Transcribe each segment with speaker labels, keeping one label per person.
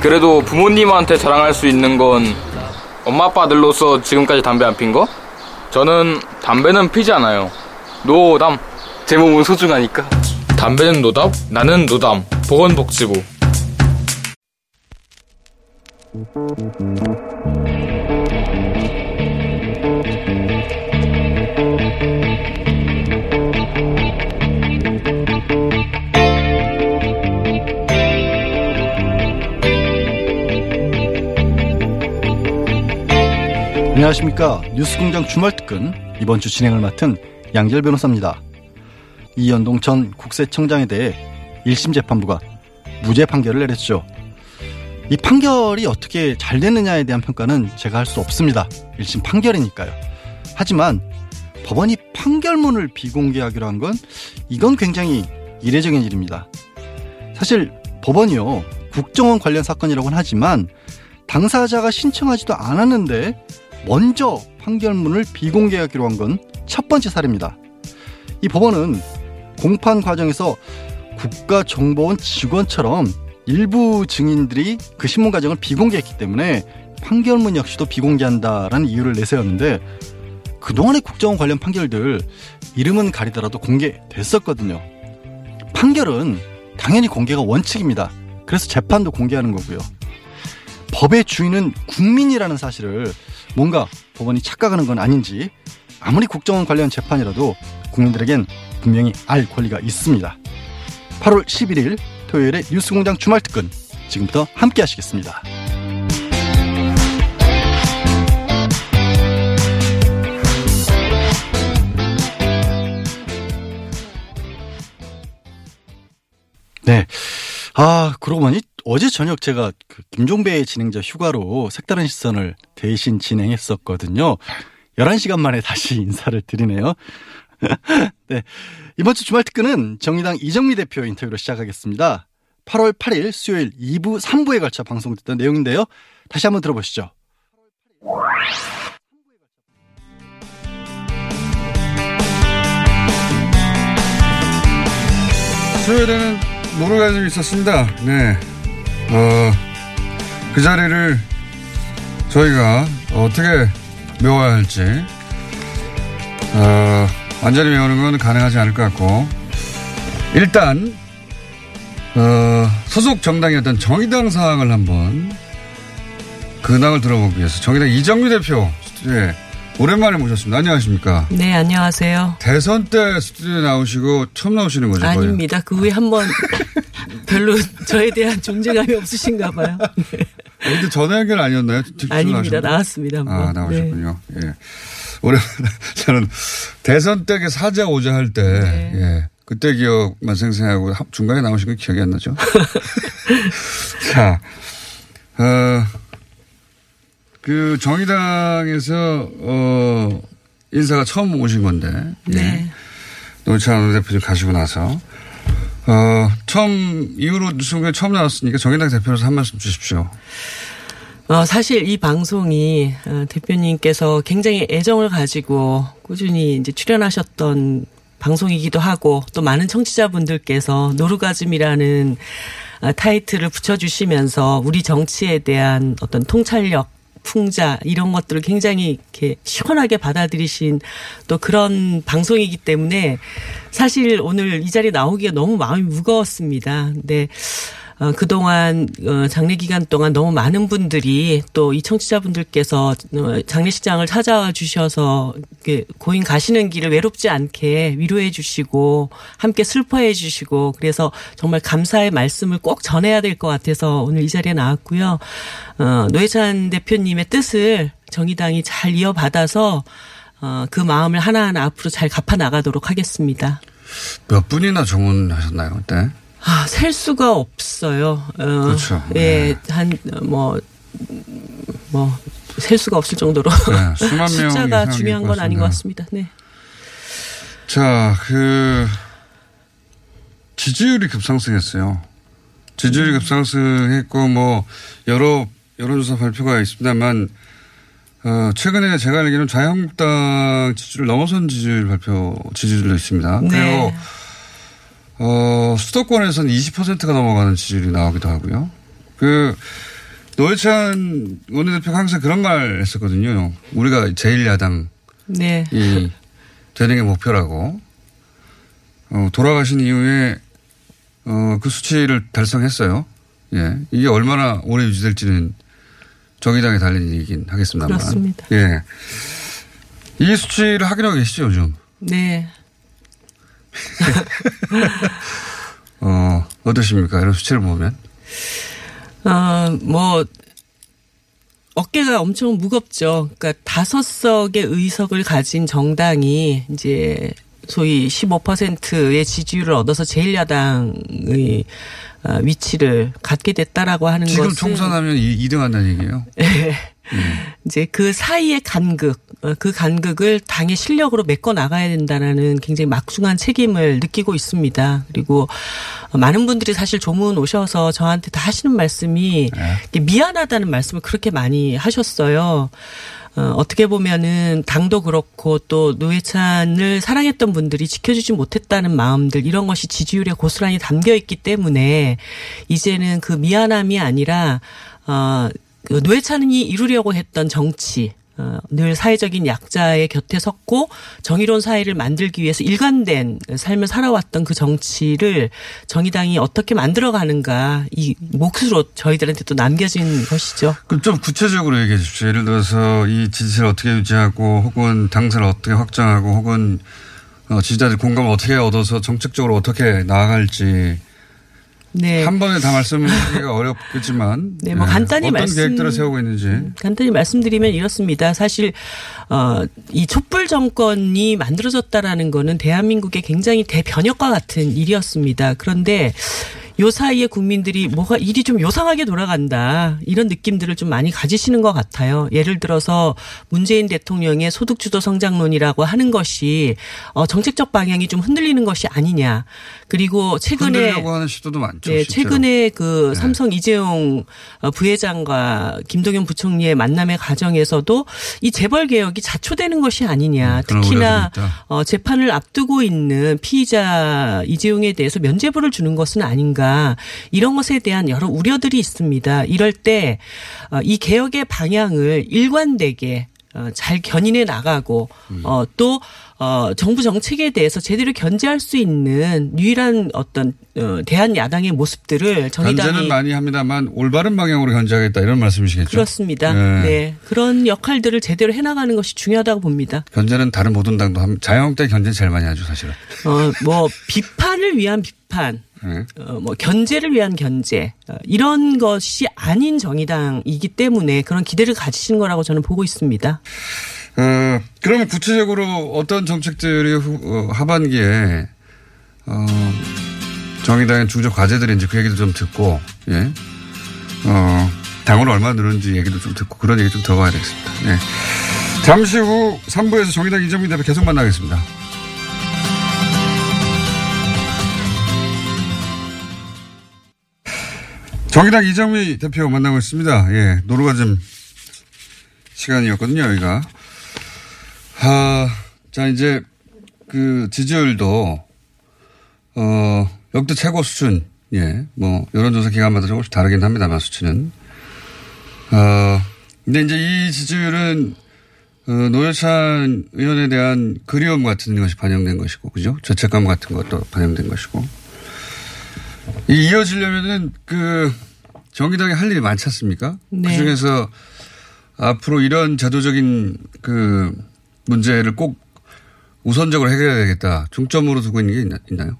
Speaker 1: 그래도 부모님한테 자랑할 수 있는 건 엄마 아빠들로서 지금까지 담배 안 핀 거? 저는 담배는 피지 않아요. 노담. 제 몸은 소중하니까. 담배는 노답, 나는 노담. 보건복지부.
Speaker 2: 안녕하십니까 뉴스공장 주말 특근 이번 주 진행을 맡은 양질 변호사입니다. 이연동 전 국세청장에 대해 1심 재판부가 무죄 판결을 내렸죠. 이 판결이 어떻게 잘 됐느냐에 대한 평가는 제가 할 수 없습니다. 1심 판결이니까요. 하지만 법원이 판결문을 비공개하기로 한 건 이건 굉장히 이례적인 일입니다. 사실 법원이요 국정원 관련 사건이라고는 하지만 당사자가 신청하지도 않았는데 먼저 판결문을 비공개하기로 한 건 첫 번째 사례입니다. 이 법원은 공판 과정에서 국가정보원 직원처럼 일부 증인들이 그 신문 과정을 비공개했기 때문에 판결문 역시도 비공개한다라는 이유를 내세웠는데 그동안의 국정원 관련 판결들 이름은 가리더라도 공개됐었거든요. 판결은 당연히 공개가 원칙입니다. 그래서 재판도 공개하는 거고요. 법의 주인은 국민이라는 사실을 뭔가 법원이 착각하는 건 아닌지 아무리 국정원 관련 재판이라도 국민들에겐 분명히 알 권리가 있습니다. 8월 11일 토요일에 뉴스공장 주말 특근 지금부터 함께 하시겠습니다. 네. 아, 그러고 보니 어제 저녁 제가 그 김종배 진행자 휴가로 색다른 시선을 대신 진행했었거든요. 11시간 만에 다시 인사를 드리네요. 네. 이번 주 주말 특근은 정의당 이정미 대표 인터뷰로 시작하겠습니다. 8월 8일 수요일 2부, 3부에 걸쳐 방송됐던 내용인데요. 다시 한번 들어보시죠.
Speaker 3: 수요일에는 노래가 좀 있었습니다. 네. 어, 그 자리를 저희가 어떻게 메워야 할지, 어, 완전히 메우는 건 가능하지 않을 것 같고, 일단, 어, 소속 정당이었던 정의당 상황을 한번 근황을 들어보기 위해서 정의당 이정미 대표 스튜디오에 오랜만에 모셨습니다. 안녕하십니까?
Speaker 4: 네, 안녕하세요.
Speaker 3: 대선 때 스튜디오에 나오시고 처음 나오시는 거죠? 거의?
Speaker 4: 아닙니다. 그 후에 한 번 별로 저에 대한 존재감이 없으신가 봐요. 네.
Speaker 3: 어, 근데 전화 연결 아니었나요?
Speaker 4: 아닙니다. 나왔습니다. 한번.
Speaker 3: 아, 나오셨군요. 네. 예. 오랜만에 저는 대선 때 사자 오자 할 때, 네. 예. 그때 기억만 생생하고 중간에 나오신 건 기억이 안 나죠? 자, 어, 그 정의당에서 어 인사가 처음 오신 건데 예. 네. 노회찬 대표님 가시고 나서 어 처음 이후로 뉴스공개 처음 나왔으니까 정의당 대표로서 한 말씀 주십시오.
Speaker 4: 어, 사실 이 방송이 어, 대표님께서 굉장히 애정을 가지고 꾸준히 이제 출연하셨던 방송이기도 하고 또 많은 청취자분들께서 노르가즘이라는 어, 타이틀을 붙여주시면서 우리 정치에 대한 어떤 통찰력 풍자 이런 것들을 굉장히 이렇게 시원하게 받아들이신 또 그런 방송이기 때문에 사실 오늘 이 자리에 나오기가 너무 마음이 무거웠습니다. 근데 어, 그동안 어, 장례 기간 동안 너무 많은 분들이 또 이 청취자분들께서 어, 장례식장을 찾아와 주셔서 고인 가시는 길을 외롭지 않게 위로해 주시고 함께 슬퍼해 주시고 그래서 정말 감사의 말씀을 꼭 전해야 될 것 같아서 오늘 이 자리에 나왔고요. 어, 노회찬 대표님의 뜻을 정의당이 잘 이어받아서 어, 그 마음을 하나하나 앞으로 잘 갚아 나가도록 하겠습니다.
Speaker 3: 몇 분이나 정원하셨나요, 그때?
Speaker 4: 아, 셀 수가 없어요. 어,
Speaker 3: 그렇죠.
Speaker 4: 예, 네. 한, 뭐, 뭐 셀 수가 없을 정도로
Speaker 3: 네,
Speaker 4: 숫자가 중요한 것건 아닌 것
Speaker 3: 같습니다.
Speaker 4: 네.
Speaker 3: 자, 그 지지율이 급상승했어요. 지지율이 급상승했고 뭐 여러 여론조사 발표가 있습니다만 어, 최근에 제가 알기로는 자유한국당 지지율을 넘어선 지지율 발표 지지율도 있습니다.
Speaker 4: 네.
Speaker 3: 그리고 어, 수도권에서는 20%가 넘어가는 지지율이 나오기도 하고요. 그 노회찬 원내대표가 항상 그런 말 했었거든요. 우리가 제1야당
Speaker 4: 네.
Speaker 3: 이 되는 게 목표라고 어, 돌아가신 이후에 어, 그 수치를 달성했어요. 예, 이게 얼마나 오래 유지될지는 정의당에 달린 얘기긴 하겠습니다만.
Speaker 4: 그렇습니다.
Speaker 3: 예, 이 수치를 확인하고 계시죠 요즘.
Speaker 4: 네.
Speaker 3: 어, 어떠십니까 이런 수치를 보면?
Speaker 4: 어, 뭐, 어깨가 엄청 무겁죠. 그러니까 다섯 석의 의석을 가진 정당이 이제 소위 15%의 지지율을 얻어서 제1야당의 어, 위치를 갖게 됐다라고 하는
Speaker 3: 지금
Speaker 4: 것은
Speaker 3: 총선하면 2, 등 한다는 얘기예요.
Speaker 4: 이제 그 사이의 간극, 어, 그 간극을 당의 실력으로 메꿔 나가야 된다라는 굉장히 막중한 책임을 느끼고 있습니다. 그리고 어, 많은 분들이 사실 조문 오셔서 저한테 다 하시는 말씀이 이게 미안하다는 말씀을 그렇게 많이 하셨어요. 어, 어떻게 보면은 당도 그렇고 또 노회찬을 사랑했던 분들이 지켜주지 못했다는 마음들 이런 것이 지지율에 고스란히 담겨 있기 때문에 이제는 그 미안함이 아니라 어, 그 노회찬이 이루려고 했던 정치 어, 늘 사회적인 약자의 곁에 섰고 정의로운 사회를 만들기 위해서 일관된 삶을 살아왔던 그 정치를 정의당이 어떻게 만들어가는가 이 몫으로 저희들한테 또 남겨진 것이죠.
Speaker 3: 그럼 좀 구체적으로 얘기해 주십시오. 예를 들어서 이 지지를 어떻게 유지하고 혹은 당선을 어떻게 확장하고 혹은 어, 지지자들 공감을 어떻게 얻어서 정책적으로 어떻게 나아갈지
Speaker 4: 네.
Speaker 3: 한 번에 다 말씀하기가 어렵겠지만
Speaker 4: 네, 뭐
Speaker 3: 예,
Speaker 4: 간단히
Speaker 3: 어떤
Speaker 4: 말씀-
Speaker 3: 계획들을 세우고 있는지
Speaker 4: 간단히 말씀드리면 이렇습니다. 사실 어 이 촛불 정권이 만들어졌다라는 거는 대한민국의 굉장히 대변혁과 같은 일이었습니다. 그런데 요 사이에 국민들이 뭐가 일이 좀 요상하게 돌아간다 이런 느낌들을 좀 많이 가지시는 것 같아요. 예를 들어서 문재인 대통령의 소득주도 성장론이라고 하는 것이 어 정책적 방향이 좀 흔들리는 것이 아니냐. 그리고 최근에
Speaker 3: 흔들려고 하는 시도도 많죠.
Speaker 4: 네. 최근에 그
Speaker 3: 네.
Speaker 4: 삼성 이재용 어, 부회장과 김동연 부총리의 만남의 과정에서도 이 재벌 개혁이 자초되는 것이 아니냐.
Speaker 3: 음,
Speaker 4: 특히나. 어, 재판을 앞두고 있는 피의자 이재용에 대해서 면죄부를 주는 것은 아닌가. 이런 것에 대한 여러 우려들이 있습니다. 이럴 때 이 개혁의 방향을 일관되게 어, 잘 견인해 나가고
Speaker 3: 음.
Speaker 4: 어, 또 어, 정부 정책에 대해서 제대로 견제할 수 있는 유일한 어떤 어, 대한 야당의 모습들을
Speaker 3: 견제는
Speaker 4: 정의당이
Speaker 3: 많이 합니다만 올바른 방향으로 견제하겠다 이런 말씀이시겠죠.
Speaker 4: 그렇습니다.
Speaker 3: 네.
Speaker 4: 네. 그런 역할들을 제대로 해나가는 것이 중요하다고 봅니다.
Speaker 3: 견제는 다른 모든 당도. 자유한국당 견제 제일 많이 하죠 사실은.
Speaker 4: 어, 뭐 비판을 위한 비판,
Speaker 3: 네.
Speaker 4: 어, 뭐 견제를 위한 견제 어, 이런 것이 아닌 정의당이기 때문에 그런 기대를 가지시는 거라고 저는 보고 있습니다.
Speaker 3: 어, 그러면 구체적으로 어떤 정책들이 후- 어, 하반기에 어, 정의당의 중적 과제들인지 그 얘기도 좀 듣고 예. 어, 당으로 얼마나 늘었는지 얘기도 좀 듣고 그런 얘기 좀 들어봐야 되겠습니다. 예. 잠시 후 3부에서 정의당 이정민 대표 계속 만나겠습니다. 정의당 이정미 대표 만나고 있습니다. 예, 노루가즘 시간이었거든요, 여기가. 아, 자, 이제 그 지지율도, 어, 역대 최고 수준, 예, 뭐, 여론조사 기간마다 조금씩 다르긴 합니다만, 수치는. 어, 근데 이제 이 지지율은, 어, 노회찬 의원에 대한 그리움 같은 것이 반영된 것이고, 그죠? 죄책감 같은 것도 반영된 것이고. 이 이어지려면은 그 정의당이 할 일이 많지 않습니까?
Speaker 4: 네.
Speaker 3: 그 중에서 앞으로 이런 제도적인 그 문제를 꼭 우선적으로 해결해야 되겠다. 중점으로 두고 있는 게 있나, 있나요?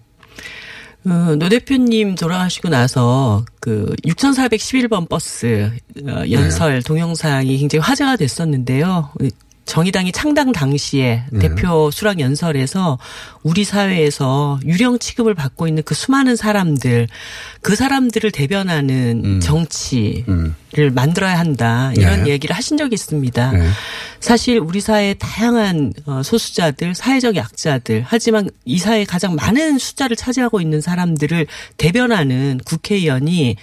Speaker 4: 어, 노 대표님 돌아가시고 나서 그 6411번 버스 어, 연설 동영상이 굉장히 화제가 됐었는데요. 정의당이 창당 당시에
Speaker 3: 네.
Speaker 4: 대표 수락 연설에서 우리 사회에서 유령 취급을 받고 있는 그 수많은 사람들 그 사람들을 대변하는
Speaker 3: 음.
Speaker 4: 정치를
Speaker 3: 음.
Speaker 4: 만들어야 한다 이런
Speaker 3: 네.
Speaker 4: 얘기를 하신 적이 있습니다.
Speaker 3: 네.
Speaker 4: 사실 우리 사회의 다양한 어, 소수자들, 사회적 약자들, 하지만 이 사회에 가장 많은 숫자를 차지하고 있는 사람들을 대변하는 국회의원이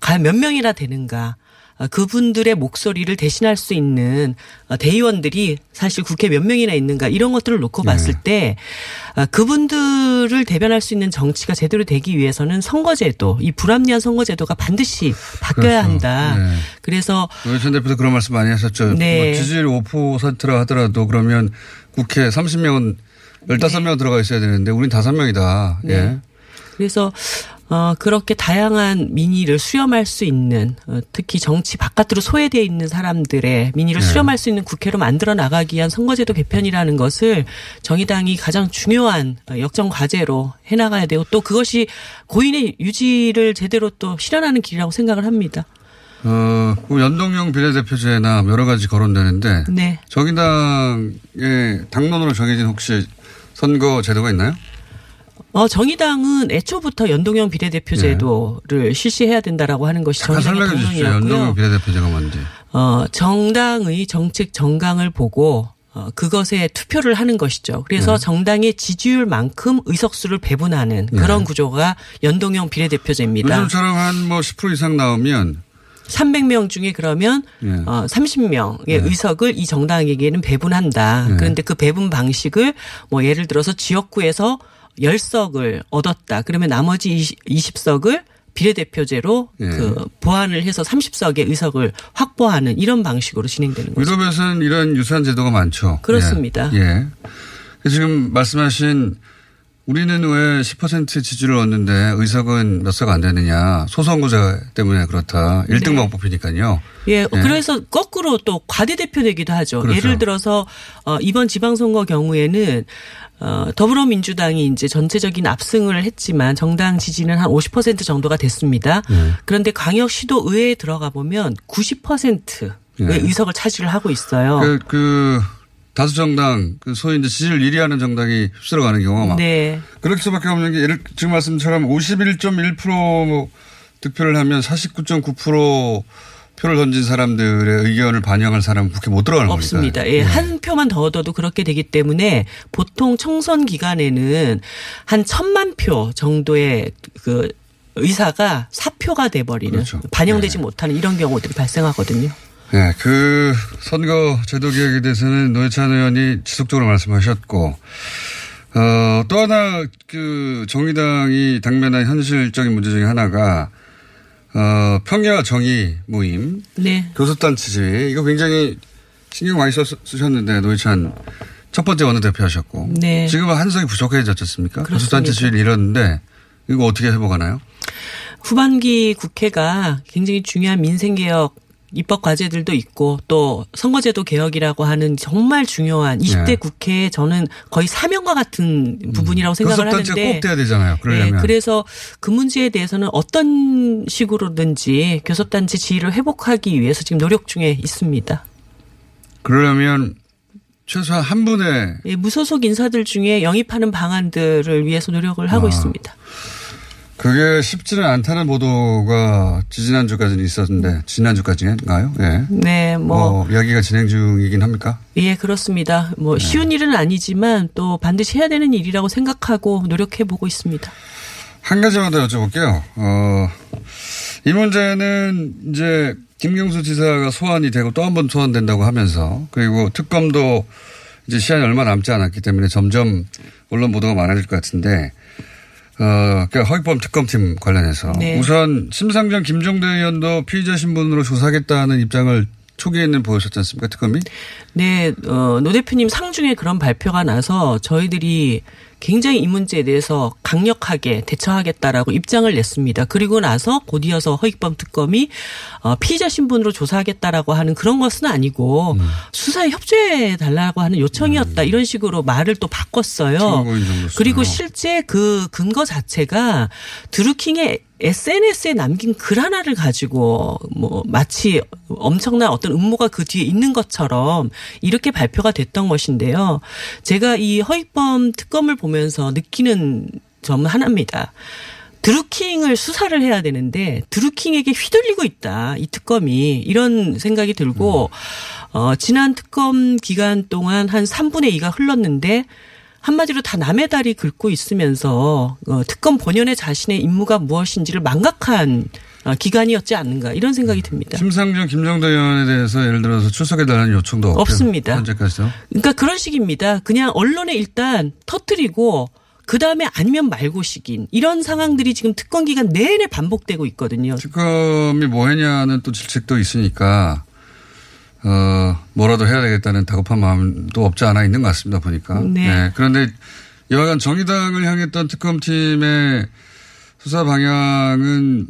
Speaker 4: 과연 몇 명이나 되는가? 어, 그분들의 목소리를 대신할 수 있는 어, 대의원들이 사실 국회 몇 명이나 있는가 이런 것들을 놓고
Speaker 3: 네.
Speaker 4: 봤을 때 어, 그분들을 대변할 수 있는 정치가 제대로 되기 위해서는 선거제도, 이 불합리한 선거제도가 반드시 바뀌어야
Speaker 3: 그렇죠.
Speaker 4: 한다.
Speaker 3: 네.
Speaker 4: 그래서
Speaker 3: 노회찬 대표도 그런 말씀 많이 하셨죠.
Speaker 4: 네.
Speaker 3: 뭐 지지율 5%라 하더라도 그러면 국회 30명은 15명 들어가 있어야 되는데 우린 5명이다.
Speaker 4: 네.
Speaker 3: 예.
Speaker 4: 그래서 어 그렇게 다양한 민의를 수렴할 수 있는 어, 특히 정치 바깥으로 소외되어 있는 사람들의 민의를
Speaker 3: 네.
Speaker 4: 수렴할 수 있는 국회로 만들어 나가기 위한 선거제도 개편이라는 것을 정의당이 가장 중요한 어, 역정 과제로 해나가야 되고 또 그것이 고인의 유지를 제대로 또 실현하는 길이라고 생각을 합니다.
Speaker 3: 어, 그 연동형 비례대표제나 여러 가지 거론되는데
Speaker 4: 네.
Speaker 3: 정의당의 당론으로 정해진 혹시 선거 제도가 있나요?
Speaker 4: 어, 정의당은 애초부터 연동형 비례대표제도를 실시해야 된다라고 하는 것이
Speaker 3: 네.
Speaker 4: 정의당의. 당론이었고요.
Speaker 3: 연동형 비례대표제가 뭔지.
Speaker 4: 어, 정당의 정책 정강을 보고 어, 그것에 투표를 하는 것이죠. 그래서
Speaker 3: 네.
Speaker 4: 정당의 지지율만큼 의석수를 배분하는 그런 구조가 연동형 비례대표제입니다.
Speaker 3: 요즘처럼 한 뭐 10% 이상 나오면
Speaker 4: 300명 중에 그러면
Speaker 3: 예.
Speaker 4: 어, 30명의 의석을 이 정당에게는 배분한다.
Speaker 3: 예.
Speaker 4: 그런데 그 배분 방식을 뭐 예를 들어서 지역구에서 10석을 얻었다. 그러면 나머지 20, 석을 비례대표제로
Speaker 3: 예.
Speaker 4: 그 보완을 해서 30석의 의석을 확보하는 이런 방식으로 진행되는 거죠.
Speaker 3: 유럽에서는 이런 유사한 제도가 많죠.
Speaker 4: 그렇습니다.
Speaker 3: 예. 예. 지금 말씀하신 우리는 왜 10% 지지를 얻는데 의석은 몇 석 안 되느냐. 소선거제 때문에 그렇다. 1등
Speaker 4: 네.
Speaker 3: 방법이니까요.
Speaker 4: 예, 그래서 거꾸로 또 과대대표 되기도 하죠.
Speaker 3: 그렇죠.
Speaker 4: 예를 들어서 어 이번 지방선거 경우에는 어 더불어민주당이 이제 전체적인 압승을 했지만 정당 지지는 한 50% 정도가 됐습니다.
Speaker 3: 네.
Speaker 4: 그런데 광역시도 의회에 들어가 보면 90%의
Speaker 3: 네.
Speaker 4: 의석을 차지를 하고 있어요.
Speaker 3: 그, 그 다수 정당, 그 소위 이제 지지를 1위 하는 정당이 휩쓸어 가는 경우가 막
Speaker 4: 네.
Speaker 3: 그럴 수밖에 없는 게 예를 지금 말씀처럼 51.1% 득표를 하면 49.9% 표를 던진 사람들의 의견을 반영할 사람은 국회 못 들어가는 겁니다.
Speaker 4: 없습니다. 예, 한 표만 더 얻어도 그렇게 되기 때문에 보통 총선 기간에는 한 천만 표 정도의 그 의사가 사표가 돼버리는
Speaker 3: 그렇죠.
Speaker 4: 반영되지
Speaker 3: 네.
Speaker 4: 못하는 이런 경우들이 발생하거든요.
Speaker 3: 네, 그 선거 제도 개혁에 대해서는 노회찬 의원이 지속적으로 말씀하셨고, 어, 또 하나 그 정의당이 당면한 현실적인 문제 중에 하나가, 어, 평야 정의 모임,
Speaker 4: 네.
Speaker 3: 교섭단체 지위, 이거 굉장히 신경 많이 썼, 쓰셨는데, 노회찬 첫 번째 원내대표 하셨고.
Speaker 4: 네.
Speaker 3: 지금은 한석이 부족해졌지 않습니까? 교섭단체 지위를 잃었는데, 이거 어떻게 회복하나요?
Speaker 4: 후반기 국회가 굉장히 중요한 민생개혁 입법 과제들도 있고 또 선거제도 개혁이라고 하는 정말 중요한 20대
Speaker 3: 네.
Speaker 4: 국회에 저는 거의 사명과 같은 부분이라고 생각을
Speaker 3: 교섭단체가
Speaker 4: 하는데
Speaker 3: 꼭 돼야 되잖아요. 그러려면.
Speaker 4: 네, 그래서 그 문제에 대해서는 어떤 식으로든지 교섭단체 지위를 회복하기 위해서 지금 노력 중에 있습니다.
Speaker 3: 그러려면 최소한 한 분의
Speaker 4: 예, 무소속 인사들 중에 영입하는 방안들을 위해서 노력을
Speaker 3: 아.
Speaker 4: 하고 있습니다.
Speaker 3: 그게 쉽지는 않다는 보도가 지지난주까지는 있었는데 지난주까지인가요? 예.
Speaker 4: 네, 뭐,
Speaker 3: 뭐 이야기가 진행 중이긴 합니까?
Speaker 4: 예, 그렇습니다.
Speaker 3: 네.
Speaker 4: 뭐 쉬운 일은 아니지만 또 반드시 해야 되는 일이라고 생각하고 노력해 보고 있습니다.
Speaker 3: 한 가지만 더 여쭤볼게요. 어, 이 문제는 이제 김경수 지사가 소환이 되고 또 한 번 소환된다고 하면서 그리고 특검도 이제 시간이 얼마 남지 않았기 때문에 점점 언론 보도가 많아질 것 같은데 어, 그러니까 허위범 특검팀 관련해서
Speaker 4: 네.
Speaker 3: 우선 심상정 김종대 의원도 피의자 신분으로 조사하겠다는 입장을 초기에는 보였었지 않습니까 특검이?
Speaker 4: 네, 어, 노 대표님 상중에 그런 발표가 나서 저희들이 굉장히 이 문제에 대해서 강력하게 대처하겠다라고 입장을 냈습니다. 그리고 나서 곧이어서 허익범 특검이 어, 피의자 신분으로 조사하겠다라고 하는 그런 것은 아니고
Speaker 3: 음.
Speaker 4: 수사에 협조해 달라고 하는 요청이었다 이런 식으로 말을 또 바꿨어요. 그리고 실제 그 근거 자체가 드루킹의 SNS에 남긴 글 하나를 가지고 뭐 마치 엄청난 어떤 음모가 그 뒤에 있는 것처럼 이렇게 발표가 됐던 것인데요. 제가 이 허익범 특검을 보면서 느끼는 점은 하나입니다. 드루킹을 수사를 해야 되는데 드루킹에게 휘둘리고 있다 이 특검이 이런 생각이 들고 어 지난 특검 기간 동안 한 3분의 2가 흘렀는데 한마디로 다 남의 다리 긁고 있으면서 어, 특검 본연의 자신의 임무가 무엇인지를 망각한 어, 기간이었지 않는가 이런 생각이 듭니다.
Speaker 3: 심상정, 김정도 의원에 대해서 예를 들어서 출석해달라는 요청도 없고요.
Speaker 4: 없습니다.
Speaker 3: 현재까지요.
Speaker 4: 그러니까 그런 식입니다. 그냥 언론에 일단 터뜨리고 그 다음에 아니면 말고 식인 이런 상황들이 지금 특검 기간 내내 반복되고 있거든요.
Speaker 3: 특검이 뭐 했냐는 또 질책도 있으니까 어 뭐라도 해야 되겠다는 다급한 마음도 없지 않아 있는 것 같습니다 보니까.
Speaker 4: 네.
Speaker 3: 그런데 여하간 정의당을 향했던 특검팀의 수사 방향은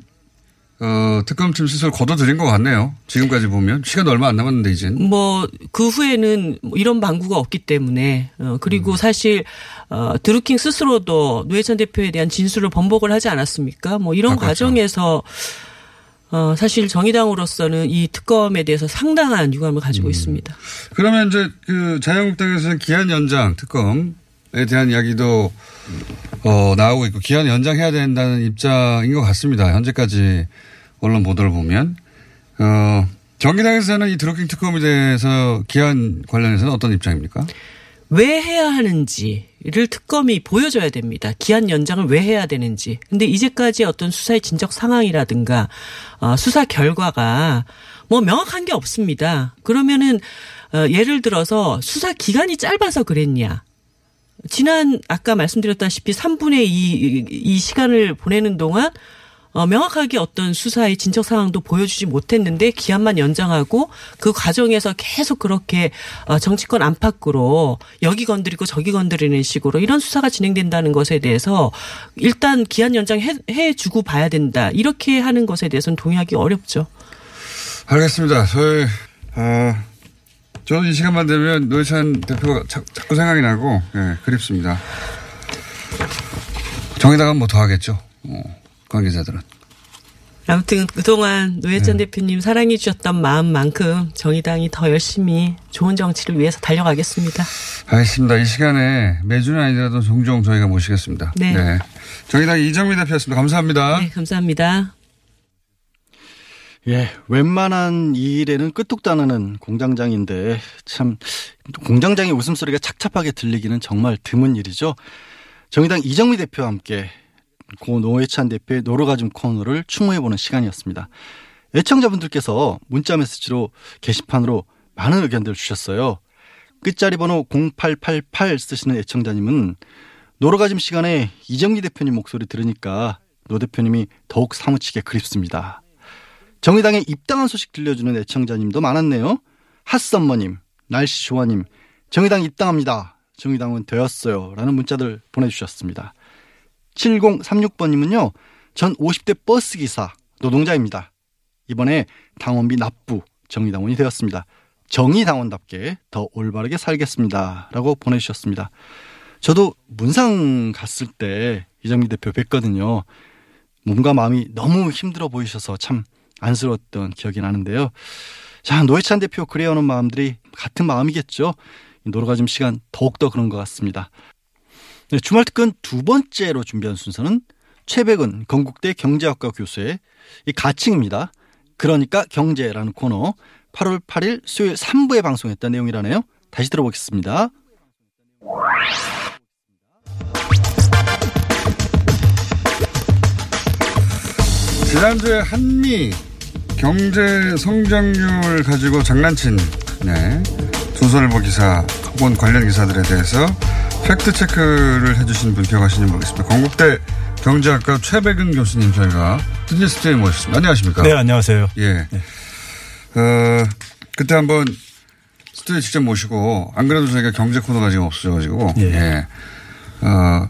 Speaker 3: 어 특검팀 스스로 거둬들인 것 같네요. 지금까지 보면 시간 얼마 안 남았는데 이젠.
Speaker 4: 뭐 그 후에는 뭐 이런 방구가 없기 때문에 어 그리고
Speaker 3: 음.
Speaker 4: 사실 어 드루킹 스스로도 노회찬 대표에 대한 진술을 번복을 하지 않았습니까? 뭐 이런
Speaker 3: 아, 그렇죠.
Speaker 4: 과정에서 어 사실 정의당으로서는 이 특검에 대해서 상당한 유감을
Speaker 3: 음.
Speaker 4: 가지고 있습니다.
Speaker 3: 그러면 이제 그 자유한국당에서는 기한 연장 특검 에 대한 이야기도 어 나오고 있고 기한 연장해야 된다는 입장인 것 같습니다. 현재까지 언론 보도를 보면 어 정의당에서는 이 드루킹 특검에 대해서 기한 관련해서는 어떤 입장입니까?
Speaker 4: 왜 해야 하는지를 특검이 보여줘야 됩니다. 기한 연장을 왜 해야 되는지. 근데 이제까지 어떤 수사의 진척 상황이라든가 어, 수사 결과가 뭐 명확한 게 없습니다. 그러면은 어, 예를 들어서 수사 기간이 짧아서 그랬냐. 지난 아까 말씀드렸다시피 3분의 2, 이 시간을 보내는 동안 어, 명확하게 어떤 수사의 진척 상황도 보여주지 못했는데 기한만 연장하고 그 과정에서 계속 그렇게 어, 정치권 안팎으로 여기 건드리고 저기 건드리는 식으로 이런 수사가 진행된다는 것에 대해서 일단 기한 연장 해, 해주고 봐야 된다 이렇게 하는 것에 대해서는 동의하기 어렵죠.
Speaker 3: 알겠습니다. 저희 어 저는 이 시간만 되면 노회찬 대표가 자, 자꾸 생각이 나고 예, 그립습니다. 정의당은 뭐 더 하겠죠. 어, 관계자들은.
Speaker 4: 아무튼 그동안 노회찬 대표님 사랑해 주셨던 마음만큼 정의당이 더 열심히 좋은 정치를 위해서 달려가겠습니다.
Speaker 3: 알겠습니다. 이 시간에 매주는 아니더라도 종종 저희가 모시겠습니다.
Speaker 4: 네.
Speaker 3: 정의당 이정미 대표였습니다. 감사합니다.
Speaker 4: 네, 감사합니다.
Speaker 2: 예, 웬만한 이 일에는 끄떡 따르는 공장장인데 참 공장장의 웃음소리가 착잡하게 들리기는 정말 드문 일이죠. 정의당 이정미 대표와 함께 고 노회찬 대표의 노르가즘 코너를 추모해보는 시간이었습니다. 애청자분들께서 문자 메시지로 게시판으로 많은 의견들 주셨어요. 끝자리 번호 0888 쓰시는 애청자님은 노르가즘 시간에 이정미 대표님 목소리 들으니까 노 대표님이 더욱 사무치게 그립습니다. 정의당에 입당한 소식 들려주는 애청자님도 많았네요. 핫썸머님, 날씨 좋아님, 정의당 입당합니다. 정의당은 되었어요. 라는 문자들 보내주셨습니다. 7036번님은요, 전 50대 버스기사, 노동자입니다. 이번에 당원비 납부, 정의당원이 되었습니다. 정의당원답게 더 올바르게 살겠습니다. 라고 보내주셨습니다. 저도 문상 갔을 때 이정미 대표 뵀거든요. 몸과 마음이 너무 힘들어 보이셔서 참 안쓰러웠던 기억이 나는데요. 자, 노회찬 대표 그래오는 마음들이 같은 마음이겠죠. 노르가즘 시간 더욱더 그런 것 같습니다. 네, 주말 특근 두 번째로 준비한 순서는 최백은 건국대 경제학과 교수의 이 가칭입니다. 그러니까 경제라는 코너 8월 8일 수요일 3부에 방송했던 내용이라네요. 다시 들어보겠습니다.
Speaker 3: 지난주에 한미 경제 성장률 가지고 장난친 네, 조선일보 기사 혹은 관련 기사들에 대해서 팩트 체크를 해주신 분 기억하시는지 모르겠습니다. 건국대 경제학과 최백은 교수님 저희가 스튜디오에 모셨습니다. 안녕하십니까?
Speaker 5: 네, 안녕하세요.
Speaker 3: 예. 어, 그때 한번 스튜디오에 직접 모시고 안 그래도 저희가 경제 코너가 지금 없어져가지고
Speaker 5: 예.
Speaker 3: 예. 어,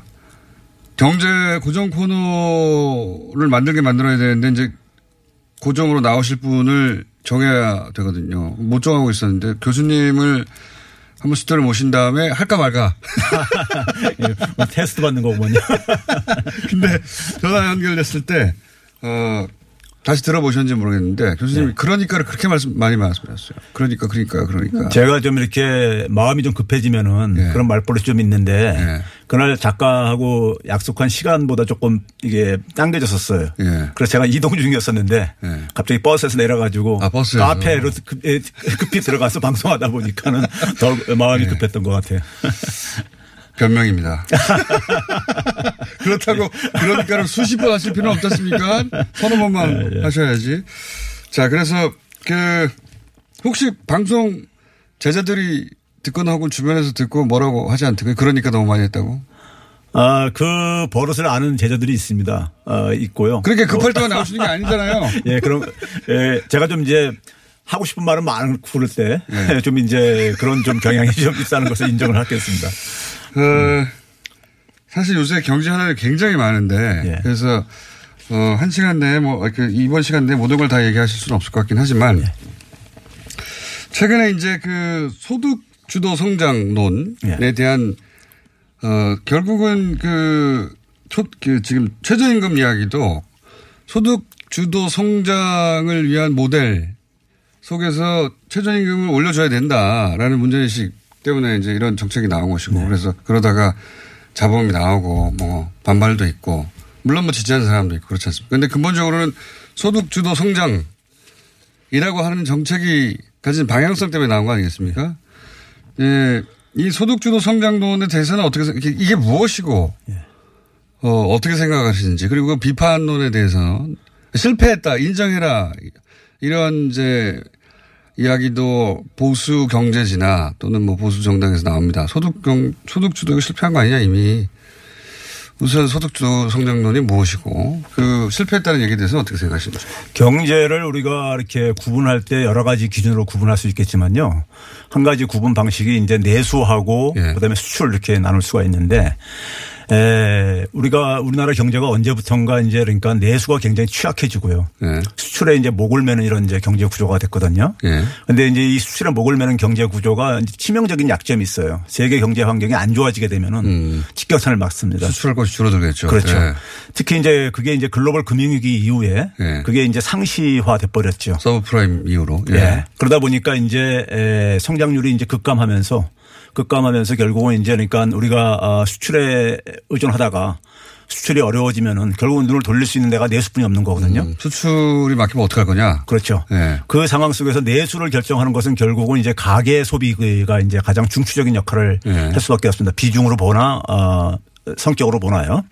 Speaker 3: 경제 고정 코너를 만들게 만들어야 되는데 이제 고정으로 나오실 분을 정해야 되거든요. 못 정하고 있었는데 교수님을 한번 스튜디오를 모신 다음에 할까 말까.
Speaker 5: 예, 뭐 테스트 받는 거군요.
Speaker 3: 근데 전화 연결됐을 때, 어, 다시 들어보셨는지 모르겠는데 교수님이 그러니까를 그렇게 말씀, 많이 말씀하셨어요. 그러니까, 그러니까, 그러니까.
Speaker 5: 제가 좀 이렇게 마음이 좀 급해지면은
Speaker 3: 예.
Speaker 5: 그런 말버릇이 좀 있는데
Speaker 3: 예.
Speaker 5: 그날 작가하고 약속한 시간보다 조금 이게 당겨졌었어요.
Speaker 3: 예.
Speaker 5: 그래서 제가 이동 중이었었는데
Speaker 3: 예.
Speaker 5: 갑자기 버스에서 내려가지고
Speaker 3: 아, 버스에서.
Speaker 5: 카페로 급, 예, 급히 들어가서 방송하다 보니까는 더 마음이
Speaker 3: 예.
Speaker 5: 급했던 것 같아요.
Speaker 3: 변명입니다. 그렇다고 그러니까는 수십 번 하실 필요는 없지 않습니까? 서너 번만 하셔야지. 자, 그래서 그 혹시 방송 제자들이 듣거나 혹은 주변에서 듣고 뭐라고 하지 않대요? 그러니까 너무 많이 했다고?
Speaker 5: 아, 그 버릇을 아는 제자들이 있습니다. 어, 있고요.
Speaker 3: 그렇게 급할 때만 나오시는 게 아니잖아요.
Speaker 5: 예, 그럼, 예, 제가 좀 이제 하고 싶은 말은 많고 그럴 때
Speaker 3: 예.
Speaker 5: 좀 이제 그런 좀 경향이 좀 있다는 것을 인정을 하겠습니다.
Speaker 3: 어, 사실 요새 경제 하나가 굉장히 많은데
Speaker 5: 예.
Speaker 3: 그래서 어, 한 시간 내에 뭐 이렇게 이번 시간 내에 모든 걸 다 얘기하실 수는 없을 것 같긴 하지만
Speaker 5: 예.
Speaker 3: 최근에 이제 그 소득 주도 성장론에
Speaker 5: 예.
Speaker 3: 대한 어, 결국은 그, 초, 그 지금 최저임금 이야기도 소득 주도 성장을 위한 모델 속에서 최저임금을 올려줘야 된다라는 문제의식 때문에 이제 이런 정책이 나온 것이고 그래서 그러다가 자본이 나오고 뭐 반발도 있고 물론 뭐 지지하는 사람도 있고 그렇지 않습니까? 근데 근본적으로는 소득 주도 성장이라고 하는 정책이 가진 방향성 때문에 나온 거 아니겠습니까? 예, 이 소득 주도 성장론에 대해서는 어떻게 생- 이게, 이게 무엇이고 어, 어떻게 생각하시는지 그리고 그 비판론에 대해서 실패했다 인정해라 이런 이제 이야기도 보수 경제지나 또는 뭐 보수 정당에서 나옵니다. 소득 경 소득 주도가 실패한 거 아니냐 이미 우선 소득주도 성장론이 무엇이고 그 실패했다는 얘기에 대해서 는 어떻게 생각하십니까?
Speaker 5: 경제를 우리가 이렇게 구분할 때 여러 가지 기준으로 구분할 수 있겠지만요. 한 가지 구분 방식이 이제 내수하고
Speaker 3: 예.
Speaker 5: 그다음에 수출 이렇게 나눌 수가 있는데 에, 우리가 우리나라 경제가 언제부턴가 이제 그러니까 내수가 굉장히 취약해지고요.
Speaker 3: 예.
Speaker 5: 수출에 이제 목을 매는 이런 이제 경제 구조가 됐거든요.
Speaker 3: 예.
Speaker 5: 근데 이제 이 수출에 목을 매는 경제 구조가 치명적인 약점이 있어요. 세계 경제 환경이 안 좋아지게 되면은 직격탄을 맞습니다.
Speaker 3: 수출할 것이 줄어들겠죠.
Speaker 5: 그렇죠.
Speaker 3: 예.
Speaker 5: 특히 이제 그게 이제 글로벌 금융위기 이후에
Speaker 3: 예.
Speaker 5: 그게 이제 상시화 돼 버렸죠.
Speaker 3: 서브프라임 이후로.
Speaker 5: 예. 그러다 보니까 이제 에, 성장률이 이제 급감하면서 급감하면서 결국은 이제 그러니까 우리가 어, 수출에 의존하다가 수출이 어려워지면은 결국은 눈을 돌릴 수 있는 데가 내수뿐이 없는 거거든요.
Speaker 3: 음, 수출이 막히면 어떡할 거냐?
Speaker 5: 그렇죠.
Speaker 3: 예.
Speaker 5: 그 상황 속에서 내수를 결정하는 것은 결국은 이제 가계 소비가 이제 가장 중추적인 역할을
Speaker 3: 예.
Speaker 5: 할 수밖에 없습니다. 비중으로 보나 어 성격으로 보나요.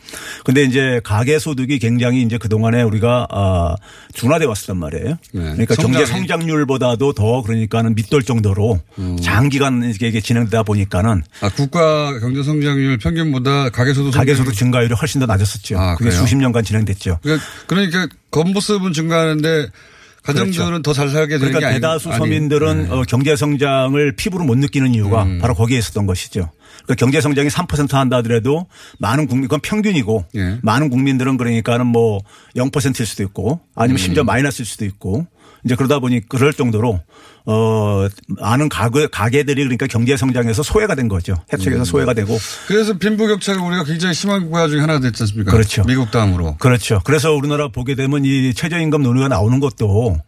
Speaker 5: 근데 이제 가계 소득이 굉장히 이제 그동안에 우리가 어 둔화돼 왔었단 말이에요. 그러니까 경제. 성장률보다도 더 그러니까는 밑돌 정도로
Speaker 3: 음.
Speaker 5: 장기간 이게 진행되다 보니까는
Speaker 3: 아, 국가 경제 성장률 평균보다 가계 소득
Speaker 5: 가계
Speaker 3: 성장률이-
Speaker 5: 소득 증가율이 훨씬 더 낮았었죠.
Speaker 3: 아,
Speaker 5: 그게
Speaker 3: 그래요?
Speaker 5: 수십 년간 진행됐죠.
Speaker 3: 그러니까, 그러니까 건보습은 증가하는데 가정들은 더잘 살게 되는 게
Speaker 5: 그러니까 대다수
Speaker 3: 아니-
Speaker 5: 서민들은
Speaker 3: 네.
Speaker 5: 어, 경제 성장을 피부로 못 느끼는 이유가
Speaker 3: 음.
Speaker 5: 바로 거기에 있었던 것이죠. 그러니까 경제 성장이 3% 한다 하더라도 많은 국민 그건 평균이고
Speaker 3: 예.
Speaker 5: 많은 국민들은 그러니까는 뭐 0%일 수도 있고 아니면 심지어
Speaker 3: 음.
Speaker 5: 마이너스일 수도 있고 이제 그러다 보니 그럴 정도로 어 많은 가게 가게들이 그러니까 경제 성장에서 소외가 된 거죠. 혜택에서
Speaker 3: 음.
Speaker 5: 소외가 되고
Speaker 3: 그래서 빈부격차가 우리가 굉장히 심한 국가 중에 하나가 됐지 않습니까?
Speaker 5: 그렇죠.
Speaker 3: 미국 다음으로.
Speaker 5: 그렇죠. 그래서 우리나라 보게 되면 이 최저임금 논의가 나오는 것도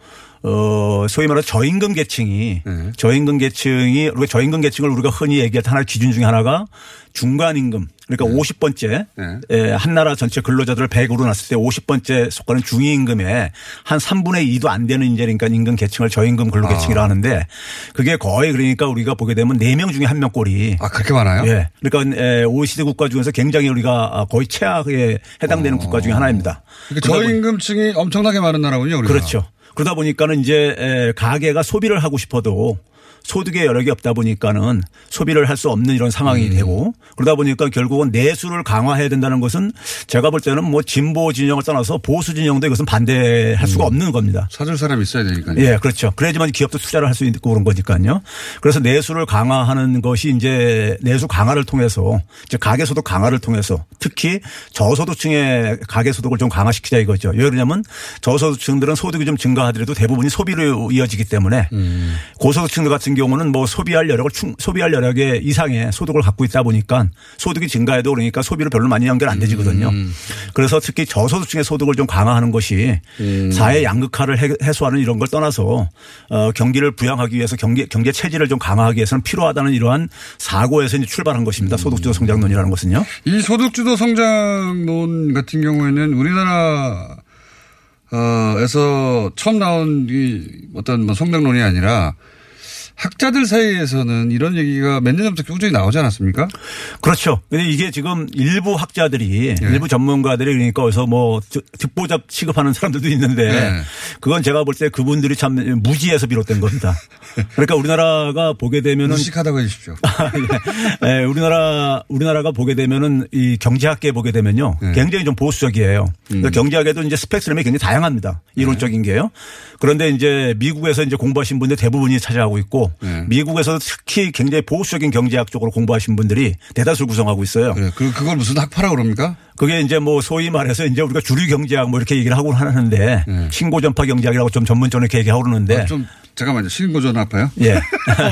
Speaker 5: 어, 소위 말해 저임금 계층이
Speaker 3: 네.
Speaker 5: 저임금 계층이 우리가 저임금 계층을 우리가 흔히 얘기할 때 하나 기준 중에 하나가 중간임금 그러니까 50번째
Speaker 3: 네.
Speaker 5: 에, 한 나라 전체 근로자들을 100으로 놨을 때 50번째 속하는 중위임금의 한 3분의 2도 안 되는 이제 그러니까 임금 계층을 저임금 근로 계층이라
Speaker 3: 아.
Speaker 5: 하는데 그게 거의 그러니까 우리가 보게 되면 4명 중에 1명 꼴이
Speaker 3: 아, 그렇게 많아요?
Speaker 5: 예. 그러니까 에, OECD 국가 중에서 굉장히 우리가 거의 최악에 해당되는 국가 중에 하나입니다.
Speaker 3: 그러니까 저임금층이 엄청나게 많은 나라군요, 우리가.
Speaker 5: 그렇죠. 그러다 보니까는 이제 에, 가게가 소비를 하고 싶어도 소득의 여력이 없다 보니까는 소비를 할 수 없는 이런 상황이 되고 그러다 보니까 결국은 내수를 강화해야 된다는 것은 제가 볼 때는 뭐 진보 진영을 떠나서 보수 진영도 이것은 반대할 수가 없는 겁니다.
Speaker 3: 사줄 사람이 있어야 되니까요.
Speaker 5: 예, 그렇죠. 그래야지만 기업도 투자를 할 수 있고 그런 거니까요. 그래서 내수를 강화하는 것이 이제 내수 강화를 통해서 이제 가계소득 강화를 통해서 특히 저소득층의 가계소득을 좀 강화시키자 이거죠. 왜 그러냐면 저소득층들은 소득이 좀 증가하더라도 대부분이 소비로 이어지기 때문에 고소득층들 같은 경우는 뭐 소비할 여력을 충, 소비할 여력의 이상의 소득을 갖고 있다 보니까 소득이 증가해도 그러니까 소비로 별로 많이 연결 안 되지거든요. 그래서 특히 저소득층의 소득을 좀 강화하는 것이 사회 양극화를 해- 해소하는 이런 걸 떠나서 어, 경기를 부양하기 위해서 경제 경제 체질을 좀 강화하기 위해서는 필요하다는 이러한 사고에서 이제 출발한 것입니다. 소득주도 성장론이라는 것은요.
Speaker 3: 이 소득주도 성장론 같은 경우에는 우리나라 어에서 처음 나온 이 어떤 뭐 성장론이 아니라 학자들 사이에서는 이런 얘기가 몇 년 전부터 꾸준히 나오지 않았습니까?
Speaker 5: 그렇죠. 근데 이게 지금 일부 학자들이
Speaker 3: 네.
Speaker 5: 일부 전문가들이 그러니까 어디서 뭐 득- 득보잡 취급하는 사람들도 있는데
Speaker 3: 네.
Speaker 5: 그건 제가 볼 때 그분들이 참 무지에서 비롯된 겁니다. 그러니까 우리나라가 보게 되면은
Speaker 3: 무식하다고 해주십시오.
Speaker 5: 예, 우리나라 우리나라가 보게 되면은 이 경제학계 보게 되면요
Speaker 3: 네.
Speaker 5: 굉장히 좀 보수적이에요.
Speaker 3: 음.
Speaker 5: 그러니까 경제학에도 이제 스펙트럼이 굉장히 다양합니다. 이론적인 게요. 그런데 이제 미국에서 이제 공부하신 분들 대부분이 차지하고 있고
Speaker 3: 네.
Speaker 5: 미국에서 특히 굉장히 보수적인 경제학 쪽으로 공부하신 분들이 대다수를 구성하고 있어요.
Speaker 3: 그래. 그, 그걸 무슨 학파라 그럽니까?
Speaker 5: 그게 이제 뭐 소위 말해서 이제 우리가 주류 경제학 뭐 이렇게 얘기를 하고 하는데 신고 전파 경제학이라고 좀 전문적으로 이렇게 얘기하고 그러는데
Speaker 3: 네. 아, 좀, 잠깐만요. 신고전 아파요?
Speaker 5: 예.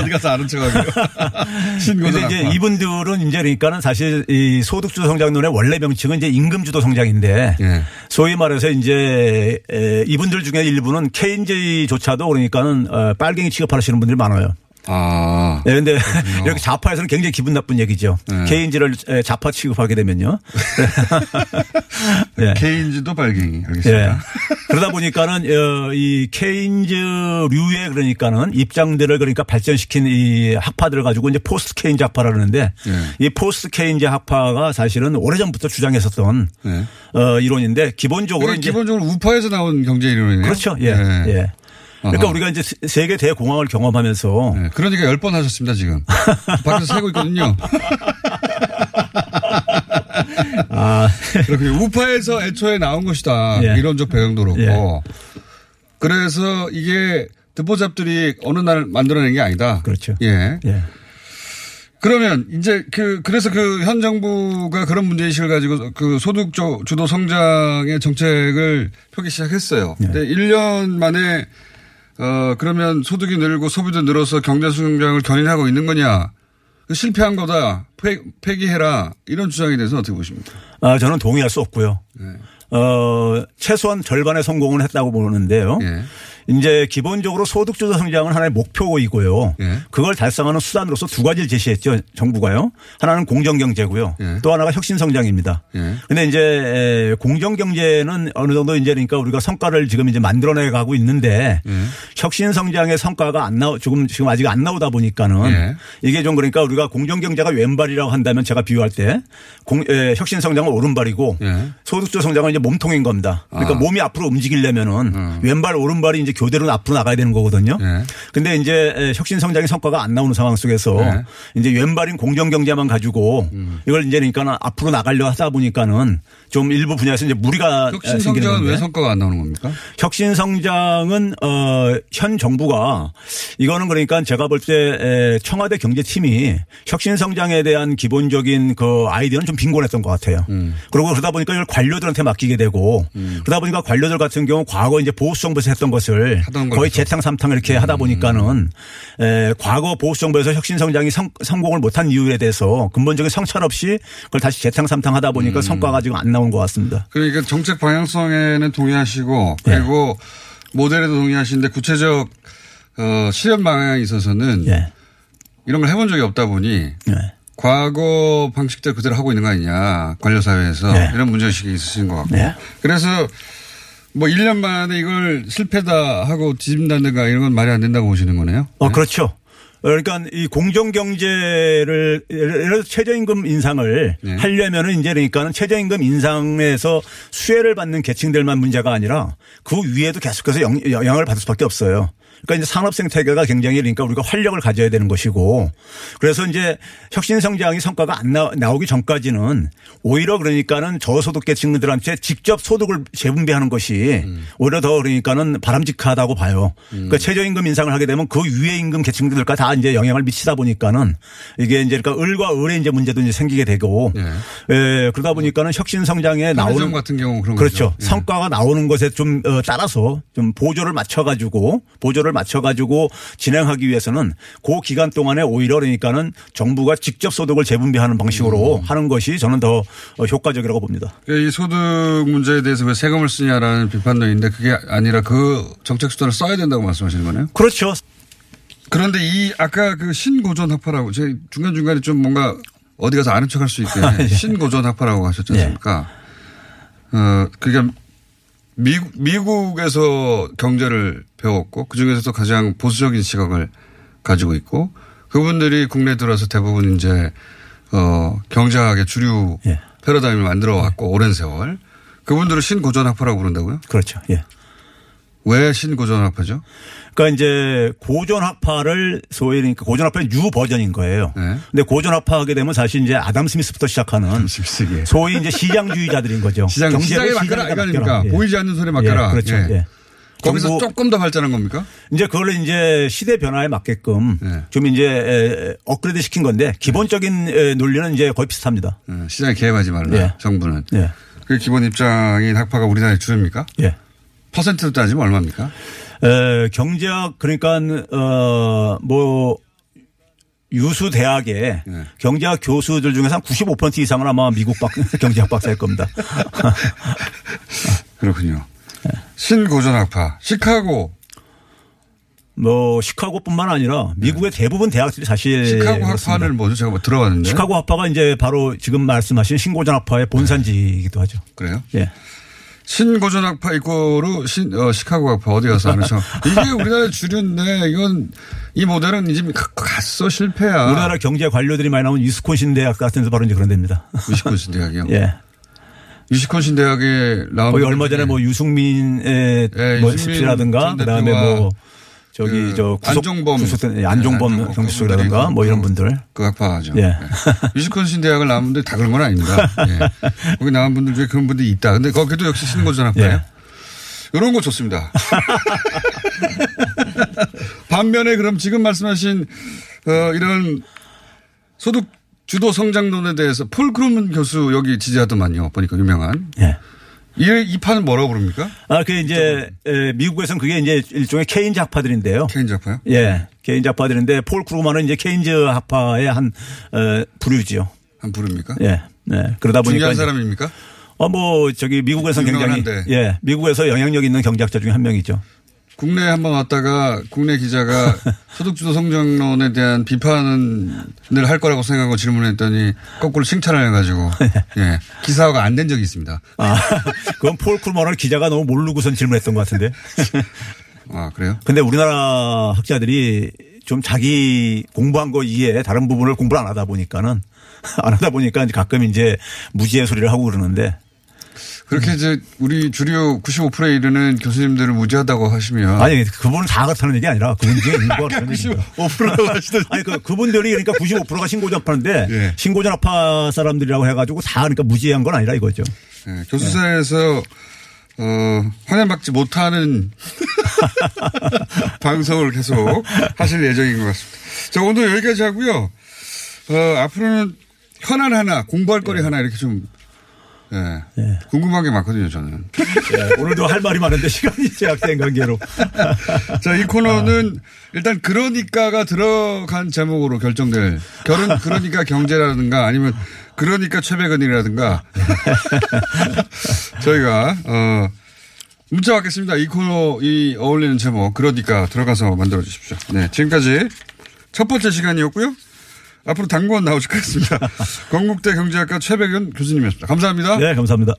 Speaker 3: 어디 가서 아는 척하고. 신고전
Speaker 5: 근데 이제. 이분들은 이제 그러니까는 사실 이 소득주도 성장론의 원래 명칭은 이제 임금주도 성장인데
Speaker 3: 예.
Speaker 5: 소위 말해서 이제 에, 이분들 중에 일부는 케인즈조차도 그러니까는 어, 빨갱이 취급하시는 분들이 많아요.
Speaker 3: 아.
Speaker 5: 네, 근데 이렇게 좌파에서는 굉장히 기분 나쁜 얘기죠.
Speaker 3: 네.
Speaker 5: 케인즈를 에, 좌파 취급하게 되면요. 네.
Speaker 3: 케인즈도 빨갱이.
Speaker 5: 예.
Speaker 3: 알겠습니다.
Speaker 5: 그러다 보니까는 어, 이 케인즈류의 그러니까는 입장들을 그러니까 발전시킨 이 학파들을 가지고 이제 포스트 케인즈 학파라 그러는데
Speaker 3: 예.
Speaker 5: 이 포스트 케인즈 학파가 사실은 오래전부터 주장했었던
Speaker 3: 네.
Speaker 5: 어, 이론인데 기본적으로 이제
Speaker 3: 기본적으로 우파에서 나온 경제 이론이네요.
Speaker 5: 그렇죠. 예.
Speaker 3: 네.
Speaker 5: 예. 그러니까. 우리가 이제 세- 세계 대공황을 경험하면서
Speaker 3: 네. 그러니까 열 번 하셨습니다, 지금. 밖에서 세고 있거든요.
Speaker 5: 아,
Speaker 3: 그렇군요. 우파에서 애초에 나온 것이다.
Speaker 5: 예.
Speaker 3: 이론적 배경도 그렇고.
Speaker 5: 예.
Speaker 3: 그래서 이게 듣보잡들이 어느 날 만들어낸 게 아니다.
Speaker 5: 그렇죠.
Speaker 3: 예.
Speaker 5: 예.
Speaker 3: 그러면 이제 그 그래서 그 현 정부가 그런 문제의식을 가지고 그 소득 조- 주도 성장의 정책을 펴기 시작했어요.
Speaker 5: 네.
Speaker 3: 근데 1년 만에 어 그러면 소득이 늘고 소비도 늘어서 경제 성장을 견인하고 있는 거냐? 그 실패한 거다. 폐, 폐기해라. 이런 주장에 대해서 어떻게 보십니까?
Speaker 5: 아, 저는 동의할 수 없고요.
Speaker 3: 네.
Speaker 5: 어, 최소한 절반의 성공은 했다고 보는데요.
Speaker 3: 예.
Speaker 5: 이제 기본적으로 소득주도 성장은 하나의 목표이고요.
Speaker 3: 예.
Speaker 5: 그걸 달성하는 수단으로서 두 가지를 제시했죠. 정부가요. 하나는 공정경제고요.
Speaker 3: 예.
Speaker 5: 또 하나가 혁신성장입니다.
Speaker 3: 예.
Speaker 5: 근데 이제 공정경제는 어느 정도 이제 그러니까 우리가 성과를 지금 이제 만들어내 가고 있는데
Speaker 3: 예.
Speaker 5: 혁신성장의 성과가 안 나오, 조금 지금 아직 안 나오다 보니까는
Speaker 3: 예.
Speaker 5: 이게 좀 그러니까 우리가 공정경제가 왼발이라고 한다면 제가 비유할 때 공, 에, 혁신성장은 오른발이고
Speaker 3: 예.
Speaker 5: 소득주 성장은 이제 몸통인 겁니다. 그러니까
Speaker 3: 아.
Speaker 5: 몸이 앞으로 움직이려면은 왼발 오른발이 이제 교대로 앞으로 나가야 되는 거거든요.
Speaker 3: 예.
Speaker 5: 근데 이제 혁신 성장의 성과가 안 나오는 상황 속에서
Speaker 3: 네.
Speaker 5: 이제 왼발인 공정 경제만 가지고
Speaker 3: 음.
Speaker 5: 이걸 이제 그러니까 앞으로 나가려 하다 보니까는 좀 일부 분야에서 이제 무리가
Speaker 3: 혁신
Speaker 5: 생기는
Speaker 3: 성장은 왜 성과가 안 나오는 겁니까?
Speaker 5: 혁신 성장은 어현 정부가 이거는 그러니까 제가 볼 때 청와대 경제팀이 혁신 성장에 대한 기본적인 그 아이디어는 좀 빈곤했던 것 같아요.
Speaker 3: 음.
Speaker 5: 그리고 그러다 보니까 이걸 관료들한테 맡기게 되고 그러다 보니까 관료들 같은 경우 과거 이제 보수 정부에서 했던 것을
Speaker 3: 하던 걸
Speaker 5: 거의. 재탕 삼탕 이렇게 하다 보니까는 에, 과거 보수 정부에서 혁신 성장이 성, 성공을 못한 이유에 대해서 근본적인 성찰 없이 그걸 다시 재탕 삼탕 하다
Speaker 3: 음.
Speaker 5: 보니까 성과가 지금 안 나온 것 같습니다.
Speaker 3: 그러니까 정책 방향성에는 동의하시고 그리고 모델에도 동의하시는데 구체적 어, 실현 방향에 있어서는
Speaker 5: 예.
Speaker 3: 이런 걸 해본 적이 없다 보니
Speaker 5: 예.
Speaker 3: 과거 방식대로 그대로 하고 있는 거 아니냐 관료 사회에서
Speaker 5: 네.
Speaker 3: 이런 문제의식이 있으신 것 같고
Speaker 5: 네.
Speaker 3: 그래서 뭐 1년 만에 이걸 실패다 하고 뒤집는다든가 이런 건 말이 안 된다고 보시는 거네요.
Speaker 5: 어, 그렇죠. 그러니까 이 공정 경제를 예를 들어서 최저임금 인상을
Speaker 3: 네.
Speaker 5: 하려면은 이제 그러니까는 최저임금 인상에서 수혜를 받는 계층들만 문제가 아니라 그 위에도 계속해서 영, 영향을 받을 수밖에 없어요. 그러니까 이제 산업 생태계가 굉장히 그러니까 우리가 활력을 가져야 되는 것이고 그래서 이제 혁신 성장이 성과가 안 나, 나오기 전까지는 오히려 그러니까는 저소득 계층들한테 직접 소득을 재분배하는 것이
Speaker 3: 음.
Speaker 5: 오히려 더 그러니까는 바람직하다고 봐요. 그러니까 최저임금 인상을 하게 되면 그 위에 임금 계층들과 다 이제 영향을 미치다 보니까는 이게 이제 그러니까 을과 을의 이제 문제도 이제 생기게 되고
Speaker 3: 예.
Speaker 5: 예, 그러다 보니까는 혁신 성장에 나오는
Speaker 3: 같은 경우 그런
Speaker 5: 그렇죠.
Speaker 3: 거죠. 예.
Speaker 5: 성과가 나오는 것에 좀 어, 따라서 좀 보조를 맞춰 가지고 보조를 맞춰가지고 진행하기 위해서는 그 기간 동안에 오히려 그러니까는 정부가 직접 소득을 재분배하는 방식으로
Speaker 3: 음.
Speaker 5: 하는 것이 저는 더 어, 효과적이라고 봅니다.
Speaker 3: 그러니까 이 소득 문제에 대해서 왜 세금을 쓰냐라는 비판도 있는데 그게 아니라 그 정책 수단을 써야 된다고 말씀하시는 거네요.
Speaker 5: 그렇죠.
Speaker 3: 그런데 이 아까 그 신고전 학파라고 제가 중간 중간에 좀 뭔가 어디 가서 아는 척할 수 있게
Speaker 5: 예.
Speaker 3: 신고전 학파라고 하셨지 않습니까? 어, 그게 미국, 미국에서 경제를 배웠고 그 중에서도 가장 보수적인 시각을 가지고 있고 그분들이 국내에 들어와서 대부분 이제 어, 경제학의 주류
Speaker 5: 예.
Speaker 3: 패러다임을 만들어 왔고 오랜 세월 그분들을 신고전 학파라고 부른다고요?
Speaker 5: 그렇죠. 예.
Speaker 3: 왜 신고전 학파죠?
Speaker 5: 그러니까 이제 고전학파를 소위 그러니까 고전학파의 new 버전인 거예요.
Speaker 3: 네.
Speaker 5: 근데 고전학파 하게 되면 사실 이제 아담 스미스부터 시작하는
Speaker 3: 스미스계.
Speaker 5: 소위 이제 시장주의자들인 거죠.
Speaker 3: 시장,
Speaker 5: 경제를
Speaker 3: 시장에 맡겨라
Speaker 5: 시장에다
Speaker 3: 이거 아닙니까?
Speaker 5: 맡겨라. 예.
Speaker 3: 보이지 않는 손에 맡겨라.
Speaker 5: 예, 그렇죠.
Speaker 3: 예.
Speaker 5: 예.
Speaker 3: 거기서 조금 더 발전한 겁니까?
Speaker 5: 이제 그걸 이제 시대 변화에 맞게끔
Speaker 3: 네.
Speaker 5: 좀 이제 에, 업그레이드 시킨 건데 기본적인 에, 논리는 이제 거의 비슷합니다.
Speaker 3: 어, 시장에 개입하지 말라.
Speaker 5: 예.
Speaker 3: 정부는.
Speaker 5: 예.
Speaker 3: 그 기본 입장인 학파가 우리나라에 주입니까?
Speaker 5: 예.
Speaker 3: 퍼센트로 따지면 얼마입니까?
Speaker 5: 에, 경제학 그러니까 어뭐 유수 대학의
Speaker 3: 네.
Speaker 5: 경제학 교수들 중에서 한 95% 이상은 아마 미국 박, 경제학 박사일 겁니다.
Speaker 3: 그렇군요.
Speaker 5: 네.
Speaker 3: 신고전 학파. 시카고.
Speaker 5: 뭐 시카고뿐만 아니라 미국의 대부분 대학들이 사실
Speaker 3: 네. 시카고
Speaker 5: 예, 그렇습니다.
Speaker 3: 학파는 뭐죠? 제가 뭐 들어봤는데.
Speaker 5: 시카고 학파가 이제 바로 지금 말씀하신 신고전 학파의 본산지이기도 하죠.
Speaker 3: 그래요?
Speaker 5: 예.
Speaker 3: 신고전 학파 이꼬르 신, 어, 시카고 학파 어디 가서 척. 이게 우리나라 주류인데 이건 이 모델은 이제 가- 갔어 실패야.
Speaker 5: 우리나라 경제 관료들이 많이 나온 위스콘신 대학 같은 데서 바로 이제 그런 데입니다.
Speaker 3: 위스콘신 대학이요.
Speaker 5: 예.
Speaker 3: 위스콘신 대학에 나온
Speaker 5: 거기 얼마 전에 뭐 유승민의
Speaker 3: 예,
Speaker 5: 뭐
Speaker 3: 유승민
Speaker 5: 습지라든가
Speaker 3: 전
Speaker 5: 그다음에 뭐 저기
Speaker 3: 그
Speaker 5: 저 구속,
Speaker 3: 안종범
Speaker 5: 구속된 예,
Speaker 3: 네,
Speaker 5: 안종범
Speaker 3: 안종범
Speaker 5: 경수라든가
Speaker 3: 그분들이
Speaker 5: 뭐 이런
Speaker 3: 그-
Speaker 5: 분들
Speaker 3: 그 학파죠.
Speaker 5: 예.
Speaker 3: 네. 위스콘신 대학을 나온 분들이 다 그런 건 아닙니다. 예. 거기 나온 분들 중에 그런 분들이 있다. 근데 거기도 역시 신고전 학파예요.
Speaker 5: 예.
Speaker 3: 이런 거 좋습니다. 반면에 그럼 지금 말씀하신 어, 이런 소득 주도 성장론에 대해서 폴 크루그먼 교수 여기 지지하더만요. 보니까 유명한.
Speaker 5: 예.
Speaker 3: 이, 이 파는 뭐라고 부릅니까?
Speaker 5: 아, 그 이제 에, 미국에서는 그게 이제 일종의 케인즈 학파들인데요.
Speaker 3: 케인즈 학파요?
Speaker 5: 예. 케인즈 학파들인데 폴 크루그먼은 이제 케인즈 학파의 한 어, 부류지요.
Speaker 3: 한 부류입니까?
Speaker 5: 예. 네. 그러다 보니까
Speaker 3: 중요한 사람입니까?
Speaker 5: 어, 뭐, 저기, 미국에서 굉장히,
Speaker 3: 유명한데.
Speaker 5: 예, 미국에서 영향력 있는 경제학자 중에 한 명이죠.
Speaker 3: 국내에 한번 왔다가 국내 기자가 소득주도 성장론에 대한 비판을 할 거라고 생각하고 질문했더니 거꾸로 칭찬을 해가지고 예 기사화가 안 된 적이 있습니다.
Speaker 5: 아, 그건 폴 쿨먼을 기자가 너무 모르고선 질문했던 것 같은데.
Speaker 3: 아 그래요?
Speaker 5: 근데 우리나라 학자들이 좀 자기 공부한 거 이외에 다른 부분을 공부를 안 하다 보니까는 안 하다 보니까 이제 가끔 이제 무지의 소리를 하고 그러는데
Speaker 3: 그렇게 이제 우리 주류 95%에 이르는 교수님들을 무지하다고 하시면
Speaker 5: 아니 그분은 다 그렇다는 얘기 아니라 그분 중에 일부가 얘기입니다.
Speaker 3: 95%라고 하시더니
Speaker 5: 아니 그 그분들이 그러니까 95%가 신고전파인데
Speaker 3: 예.
Speaker 5: 신고전파 사람들이라고 해가지고 다 그러니까 무지한 건 아니라 이거죠.
Speaker 3: 예, 교수사에서 어, 환영받지 못하는 방송을 계속 하실 예정인 것 같습니다. 자, 오늘 여기까지 하고요. 어, 앞으로는 현안 하나, 공부할 거리 하나 이렇게 좀, 예, 궁금한 게 많거든요, 저는.
Speaker 5: 예, 오늘도 할 말이 많은데 시간이 제약된 관계로.
Speaker 3: 자, 이 코너는 일단 그러니까가 들어간 제목으로 결정될 결혼 그러니까 경제라든가 아니면 그러니까 최백은이라든가 저희가 어 문자 받겠습니다. 이 코너 이 어울리는 제목 그러니까 들어가서 만들어 주십시오. 네, 지금까지 첫 번째 시간이었고요. 앞으로 당구원 나오실 것 같습니다. 건국대 경제학과 최백은 교수님이었습니다. 감사합니다.
Speaker 5: 네, 감사합니다.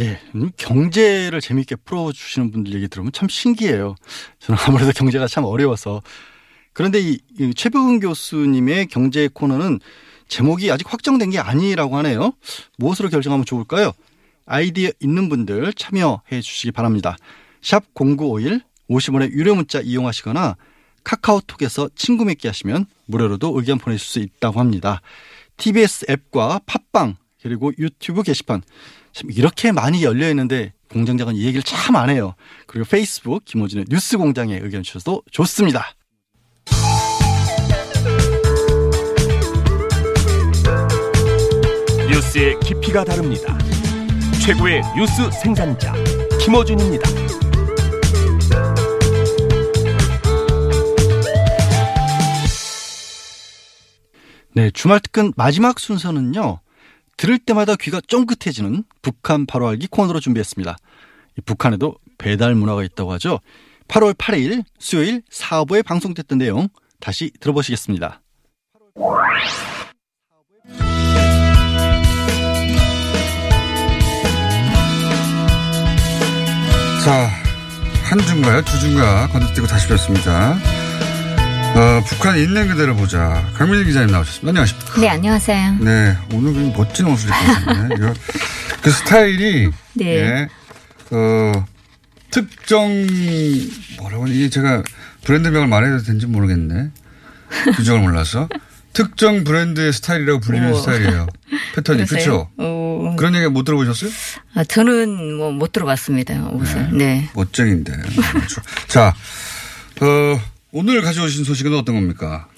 Speaker 2: 예, 음, 경제를 재미있게 풀어주시는 분들 얘기 들으면 참 신기해요. 저는 아무래도 경제가 참 어려워서. 그런데 이, 이 최백은 교수님의 경제 코너는 제목이 아직 확정된 게 아니라고 하네요. 무엇으로 결정하면 좋을까요? 아이디어 있는 분들 참여해 주시기 바랍니다. 샵 0951 50원의 유료 문자 이용하시거나 카카오톡에서 친구 맺기 하시면 무료로도 의견 보내실 수 있다고 합니다. TBS 앱과 팟빵 그리고 유튜브 게시판 참 이렇게 많이 열려 있는데 공장장은 이 얘기를 참 안 해요. 그리고 페이스북 김호진의 뉴스 공장에 의견 주셔도 좋습니다.
Speaker 6: 뉴스의 깊이가 다릅니다. 최고의 뉴스 생산자 김어준입니다.
Speaker 2: 네, 주말 특근 마지막 순서는요. 들을 때마다 귀가 쫑긋해지는 북한 바로 알기 코너로 준비했습니다. 이 북한에도 배달 문화가 있다고 하죠. 8월 8일 수요일 4부에 방송됐던 내용 다시 들어보시겠습니다.
Speaker 3: 자, 한 주인가요? 두 주인가 건너뛰고 다시 뵙습니다. 어, 북한 있는 그대로 보자. 강민희 기자님 나오셨습니다. 안녕하십니까?
Speaker 7: 네, 안녕하세요.
Speaker 3: 네, 오늘 굉장히 멋진 옷을 입고 오셨네. 그 스타일이
Speaker 7: 네.
Speaker 3: 예, 어, 특정 뭐라고 이게 제가 브랜드명을 말해도 되는지 모르겠네. 규정을 몰라서 특정 브랜드의 스타일이라고 불리는
Speaker 7: 우와.
Speaker 3: 스타일이에요. 패턴이? 그렇죠?
Speaker 7: 어,
Speaker 3: 그런 얘기 못 들어보셨어요?
Speaker 7: 아, 저는 뭐 못 들어봤습니다. 옷을. 네.
Speaker 3: 멋쟁인데. 그렇죠. 자, 어, 오늘 가져오신 소식은 어떤 겁니까?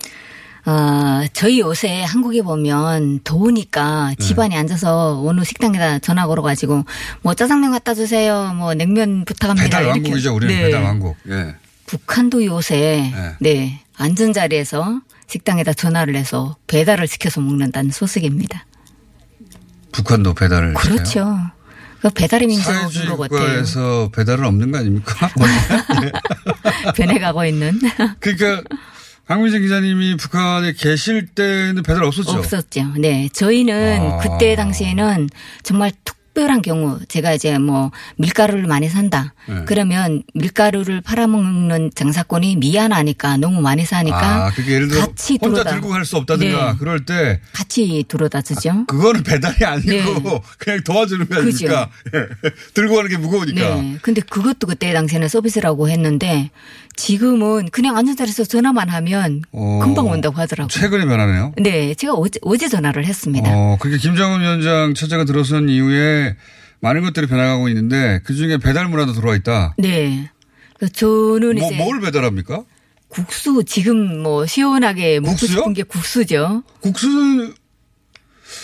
Speaker 7: 아, 저희 요새 한국에 보면 더우니까
Speaker 3: 네.
Speaker 7: 집안에 앉아서 어느 식당에다 전화 걸어가지고 뭐 짜장면 갖다 주세요. 뭐 냉면 부탁합니다.
Speaker 3: 배달. 왕국이죠. 우리는
Speaker 7: 네.
Speaker 3: 배달 왕국. 예.
Speaker 7: 북한도 요새
Speaker 3: 네.
Speaker 7: 네. 앉은 자리에서 식당에다 전화를 해서 배달을 시켜서 먹는다는 소식입니다.
Speaker 3: 북한도 배달을. 시켜요?
Speaker 7: 그 배달의 민족인 것 같아요.
Speaker 3: 국가에서 배달은 없는 거 아닙니까? 원래?
Speaker 7: 변해가고 있는.
Speaker 3: 그러니까 강민정 기자님이 북한에 계실 때는 배달 없었죠.
Speaker 7: 없었죠. 네. 저희는
Speaker 3: 아.
Speaker 7: 그때 당시에는 정말 특별한 경우 제가 이제 뭐 밀가루를 많이 산다.
Speaker 3: 네.
Speaker 7: 그러면 밀가루를 팔아먹는 장사꾼이 미안하니까 너무 많이 사니까
Speaker 3: 아, 그게 예를 들어
Speaker 7: 같이
Speaker 3: 혼자
Speaker 7: 들어다.
Speaker 3: 들고 갈 수 없다든가
Speaker 7: 네.
Speaker 3: 그럴 때
Speaker 7: 같이 들어다 주죠.
Speaker 3: 그거는 배달이 아니고
Speaker 7: 네.
Speaker 3: 그냥 도와주는 거 아닙니까? 예. 들고 가는 게 무거우니까.
Speaker 7: 네. 근데 그것도 그때 당시에는 서비스라고 했는데 지금은 그냥 앉은 자리에서 전화만 하면
Speaker 3: 어,
Speaker 7: 금방 온다고 하더라고요.
Speaker 3: 최근에 변하네요.
Speaker 7: 네. 제가 어제, 어제 전화를 했습니다.
Speaker 3: 어, 그렇게 김정은 위원장 체제가 들어선 이후에 많은 것들이 변화가고 있는데 그 중에 배달 문화도 들어와 있다.
Speaker 7: 네. 저는
Speaker 3: 뭐,
Speaker 7: 이제
Speaker 3: 뭘 배달합니까?
Speaker 7: 국수 지금 뭐 시원하게 먹고
Speaker 3: 국수요?
Speaker 7: 싶은 게 국수죠.
Speaker 3: 국수는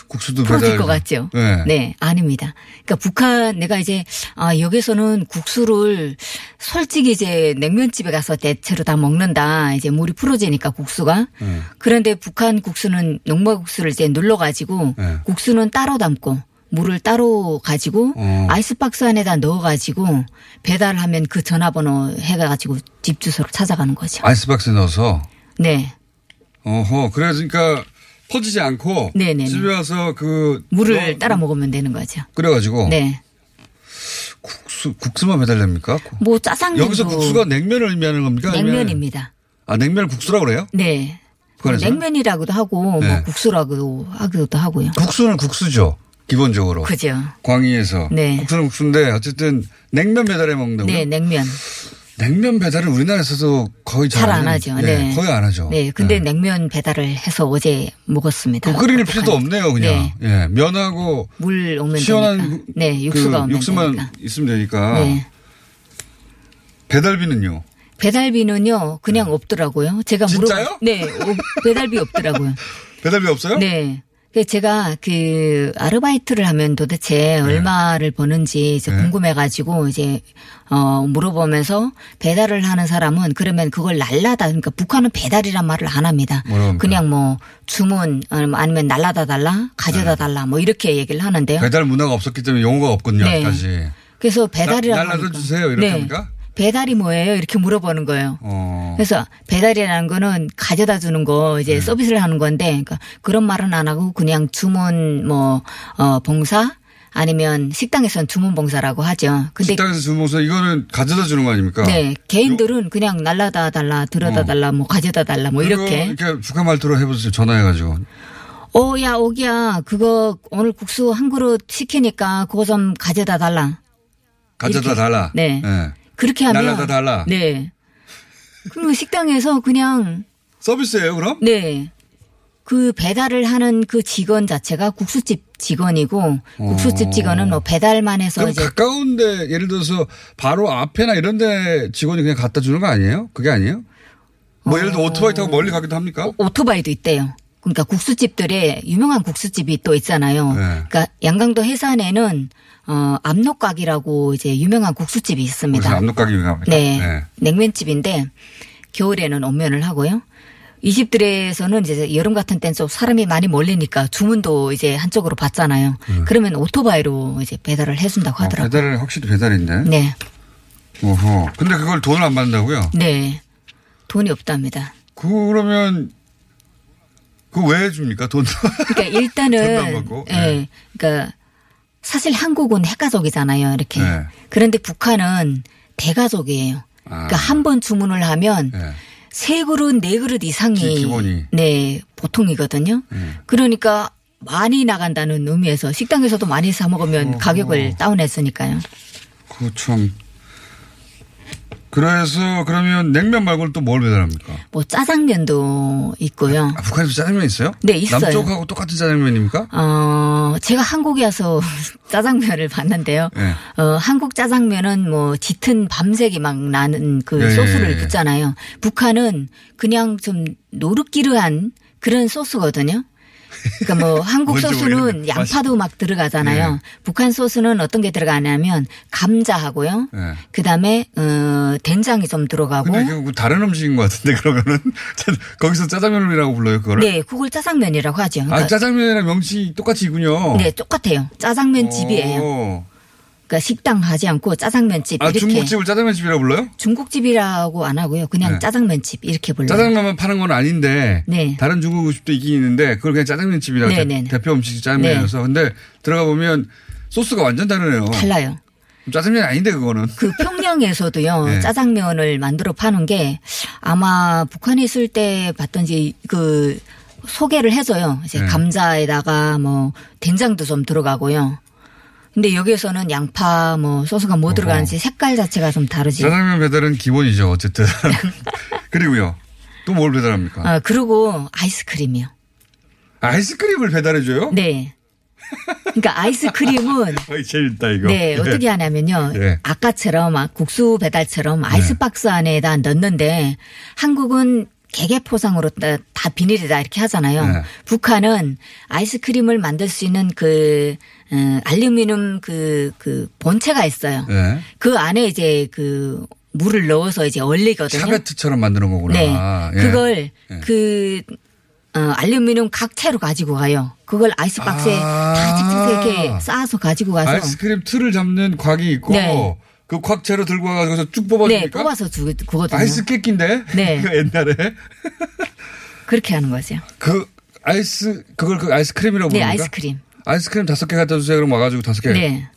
Speaker 3: 국수도
Speaker 7: 풀어질
Speaker 3: 배달.
Speaker 7: 것 같죠.
Speaker 3: 네.
Speaker 7: 아닙니다. 그러니까 북한 내가 이제 아 여기서는 국수를 솔직히 이제 냉면집에 가서 대체로 다 먹는다. 이제 물이 풀어지니까 국수가.
Speaker 3: 네.
Speaker 7: 그런데 북한 국수는 농마 국수를 이제 눌러 가지고
Speaker 3: 네.
Speaker 7: 국수는 따로 담고 물을 따로 가지고
Speaker 3: 어.
Speaker 7: 아이스박스 안에다 넣어 가지고 배달하면 그 전화번호 해 가지고 집 주소로 찾아가는 거죠.
Speaker 3: 아이스박스에 넣어서.
Speaker 7: 네.
Speaker 3: 어허. 그러니까 퍼지지 않고
Speaker 7: 네네네.
Speaker 3: 집에 와서 그
Speaker 7: 물을
Speaker 3: 넣어-
Speaker 7: 따라 먹으면 되는 거죠.
Speaker 3: 끓여가지고
Speaker 7: 네.
Speaker 3: 국수 국수만 배달됩니까?
Speaker 7: 뭐 짜장면도
Speaker 3: 여기서 국수가 냉면을 의미하는 겁니까?
Speaker 7: 냉면입니다.
Speaker 3: 아 냉면을 국수라고 그래요?
Speaker 7: 네.
Speaker 3: 북한에서?
Speaker 7: 냉면이라고도 하고
Speaker 3: 네.
Speaker 7: 뭐 국수라고도 하기도 하고요.
Speaker 3: 국수는 국수죠. 기본적으로.
Speaker 7: 그죠.
Speaker 3: 광의에서.
Speaker 7: 네.
Speaker 3: 국수는 국수인데 어쨌든 냉면 배달해 먹는다고요?
Speaker 7: 네, 냉면.
Speaker 3: 냉면 배달을 우리나라에서도 거의 잘안안
Speaker 7: 하죠.
Speaker 3: 네,
Speaker 7: 네.
Speaker 3: 거의 안 하죠.
Speaker 7: 네, 근데 냉면 배달을 해서 어제 먹었습니다.
Speaker 3: 그 끓일 필요도 없네요, 그냥.
Speaker 7: 네.
Speaker 3: 예. 면하고
Speaker 7: 물 오면
Speaker 3: 시원한
Speaker 7: 되니까.
Speaker 3: 그-
Speaker 7: 네, 육수가
Speaker 3: 그 육수만
Speaker 7: 되니까.
Speaker 3: 있으면 되니까.
Speaker 7: 네.
Speaker 3: 배달비는요?
Speaker 7: 배달비는요, 그냥 없더라고요. 제가 물어
Speaker 3: 진짜요?
Speaker 7: 네, 어, 배달비 없더라고요.
Speaker 3: 배달비 없어요?
Speaker 7: 네. 그 제가 그 아르바이트를 하면 도대체 얼마를 버는지 이제
Speaker 3: 네.
Speaker 7: 궁금해가지고 이제 어 물어보면서 배달을 하는 사람은 그러면 그걸 날라다 그러니까 북한은 배달이란 말을 안 합니다.
Speaker 3: 뭐라고 합니까?
Speaker 7: 그냥 뭐 주문 아니면 아니면 날라다 달라 가져다 달라 뭐 이렇게 얘기를 하는데요.
Speaker 3: 네. 배달 문화가 없었기 때문에 용어가 없군요,
Speaker 7: 네.
Speaker 3: 아직까지.
Speaker 7: 그래서 배달이라고
Speaker 3: 날- 날라다. 주세요, 이렇게 합니까?
Speaker 7: 배달이 뭐예요? 이렇게 물어보는 거예요.
Speaker 3: 어.
Speaker 7: 그래서 배달이라는 거는 가져다 주는 거
Speaker 3: 네.
Speaker 7: 이제 서비스를 하는 건데 그러니까 그런 말은 안 하고 그냥 주문 뭐 어, 봉사 아니면 식당에서는 주문 봉사라고 하죠. 근데
Speaker 3: 식당에서 주문서 이거는 가져다 주는 거 아닙니까?
Speaker 7: 네 개인들은 그냥 날라다 달라 들어다
Speaker 3: 어.
Speaker 7: 달라 뭐 가져다 달라 뭐 이렇게
Speaker 3: 이렇게 북한 말투로 해보세요. 전화해가지고.
Speaker 7: 어야 오기야 그거 오늘 국수 한 그릇 시키니까 그거 좀 가져다 달라.
Speaker 3: 가져다
Speaker 7: 이렇게.
Speaker 3: 달라.
Speaker 7: 네.
Speaker 3: 예.
Speaker 7: 그렇게 하면
Speaker 3: 날라다 달라.
Speaker 7: 네. 그리고 식당에서 그냥
Speaker 3: 서비스예요, 그럼?
Speaker 7: 네. 그 배달을 하는 그 직원 자체가 국수집 직원이고 국수집 직원은 뭐 배달만 해서
Speaker 3: 그럼
Speaker 7: 이제
Speaker 3: 가까운데 예를 들어서 바로 앞에나 이런 데 직원이 그냥 갖다 주는 거 아니에요? 그게 아니에요? 뭐 예를 들어 오토바이 타고 멀리 가기도 합니까?
Speaker 7: 오- 오토바이도 있대요. 그러니까 국수집들에 유명한 국수집이 또 있잖아요.
Speaker 3: 네.
Speaker 7: 그러니까 양강도 해산에는 어 압록각이라고 이제 유명한 국수집이 있습니다.
Speaker 3: 압록가게 유명합니다.
Speaker 7: 네. 냉면집인데 겨울에는 온면을 하고요. 이 집들에서는 이제 여름 같은 때는 좀 사람이 많이 몰리니까 주문도 이제 한쪽으로 받잖아요. 그러면 오토바이로 이제 배달을 해준다고
Speaker 3: 어,
Speaker 7: 하더라고요.
Speaker 3: 배달을 확실히 배달인데.
Speaker 7: 네.
Speaker 3: 오호. 근데 그걸 돈을 안 받는다고요?
Speaker 7: 네. 돈이 없답니다.
Speaker 3: 그러면 그거 왜 줍니까? 돈.
Speaker 7: 그러니까 일단은. 예.
Speaker 3: 네.
Speaker 7: 그러니까 사실 한국은 핵가족이잖아요. 이렇게.
Speaker 3: 네.
Speaker 7: 그런데 북한은 대가족이에요. 그러니까
Speaker 3: 아.
Speaker 7: 한번 주문을 하면
Speaker 3: 네.
Speaker 7: 세 그릇 네 그릇 이상이
Speaker 3: 기- 기본이.
Speaker 7: 네 보통이거든요. 그러니까 많이 나간다는 의미에서 식당에서도 많이 사 먹으면 가격을 다운했으니까요.
Speaker 3: 그 참. 그래서 그러면 냉면 말고는 또 뭘 배달합니까?
Speaker 7: 뭐 짜장면도 있고요.
Speaker 3: 아, 북한에서 짜장면 있어요?
Speaker 7: 네, 있어요.
Speaker 3: 남쪽하고 똑같은 짜장면입니까?
Speaker 7: 어, 제가 한국에 와서 짜장면을 봤는데요.
Speaker 3: 네.
Speaker 7: 어, 한국 짜장면은 뭐 짙은 밤색이 막 나는 그
Speaker 3: 예,
Speaker 7: 소스를
Speaker 3: 예, 예.
Speaker 7: 붓잖아요. 북한은 그냥 좀 노릇기르한 그런 소스거든요. 그러니까 뭐 한국 소스는
Speaker 3: 모르겠는데
Speaker 7: 양파도 막 들어가잖아요.
Speaker 3: 예.
Speaker 7: 북한 소스는 어떤 게 들어가냐면 감자하고요.
Speaker 3: 예.
Speaker 7: 그다음에 어 된장이 좀 들어가고
Speaker 3: 근데 그거 다른 음식인 것 같은데 그러면은 거기서 짜장면이라고 불러요 그거를?
Speaker 7: 네, 그걸 짜장면이라고 하죠.
Speaker 3: 아
Speaker 7: 그러니까
Speaker 3: 짜장면이랑 명칭이 똑같이군요.
Speaker 7: 네, 똑같아요. 짜장면 집이에요.
Speaker 3: 오.
Speaker 7: 그러니까 식당 하지 않고 짜장면집
Speaker 3: 아
Speaker 7: 이렇게
Speaker 3: 중국집을 짜장면집이라고 불러요?
Speaker 7: 중국집이라고 안 하고요. 그냥
Speaker 3: 네.
Speaker 7: 짜장면집 이렇게 불러요.
Speaker 3: 짜장면만 파는 건 아닌데
Speaker 7: 네.
Speaker 3: 다른 중국집도 있긴 있는데 그걸 그냥 짜장면집이라고
Speaker 7: 네,
Speaker 3: 대-
Speaker 7: 네, 네.
Speaker 3: 대 표 음식이 짜장면이어서 근데 들어가 보면 소스가 완전 다르네요.
Speaker 7: 달라요.
Speaker 3: 짜장면이 아닌데 그거는.
Speaker 7: 그 평양에서도요
Speaker 3: 네.
Speaker 7: 짜장면을 만들어 파는 게 아마 북한에 있을 때 봤던지 그 소개를 해줘요. 이제
Speaker 3: 네.
Speaker 7: 감자에다가 뭐 된장도 좀 들어가고요. 근데 여기에서는 양파 뭐 소스가 뭐 들어가는지 색깔 자체가 좀 다르지.
Speaker 3: 짜장면 배달은 기본이죠 어쨌든. 그리고요. 또 뭘 배달합니까?
Speaker 7: 아 그리고 아이스크림이요.
Speaker 3: 아이스크림을 배달해줘요?
Speaker 7: 네. 그러니까 아이스크림은
Speaker 3: 재밌다 이거.
Speaker 7: 네, 어떻게 하냐면요.
Speaker 3: 네.
Speaker 7: 아까처럼 막 국수 배달처럼 아이스박스 안에다 넣는데 한국은 개개 포장으로 다, 다 비닐에다 이렇게 하잖아요.
Speaker 3: 네.
Speaker 7: 북한은 아이스크림을 만들 수 있는 그 어, 알루미늄 그, 그 본체가 있어요.
Speaker 3: 네.
Speaker 7: 그 안에 이제 그 물을 넣어서 이제 얼리거든요.
Speaker 3: 샤베트처럼 만드는 거구나.
Speaker 7: 네.
Speaker 3: 예.
Speaker 7: 그걸
Speaker 3: 예.
Speaker 7: 그 어, 알루미늄 각채로 가지고 가요. 그걸 아이스박스에
Speaker 3: 아.
Speaker 7: 다 착착 이렇게 쌓아서 가지고 가서
Speaker 3: 아이스크림 틀을 잡는 곽이 있고
Speaker 7: 네.
Speaker 3: 그 곽채로 들고 와가지고 쭉
Speaker 7: 네,
Speaker 3: 뽑아주니까
Speaker 7: 뽑아서 주, 그거든요.
Speaker 3: 아이스 깨끼인데
Speaker 7: 네.
Speaker 3: 그 옛날에
Speaker 7: 그렇게 하는 거죠.
Speaker 3: 그 아이스 그걸 그 아이스크림이라고
Speaker 7: 네,
Speaker 3: 부릅니까?
Speaker 7: 아이스크림.
Speaker 3: 아이스크림 다섯 개 갖다 주세요. 그럼 와가지고 다섯 개.
Speaker 7: 네.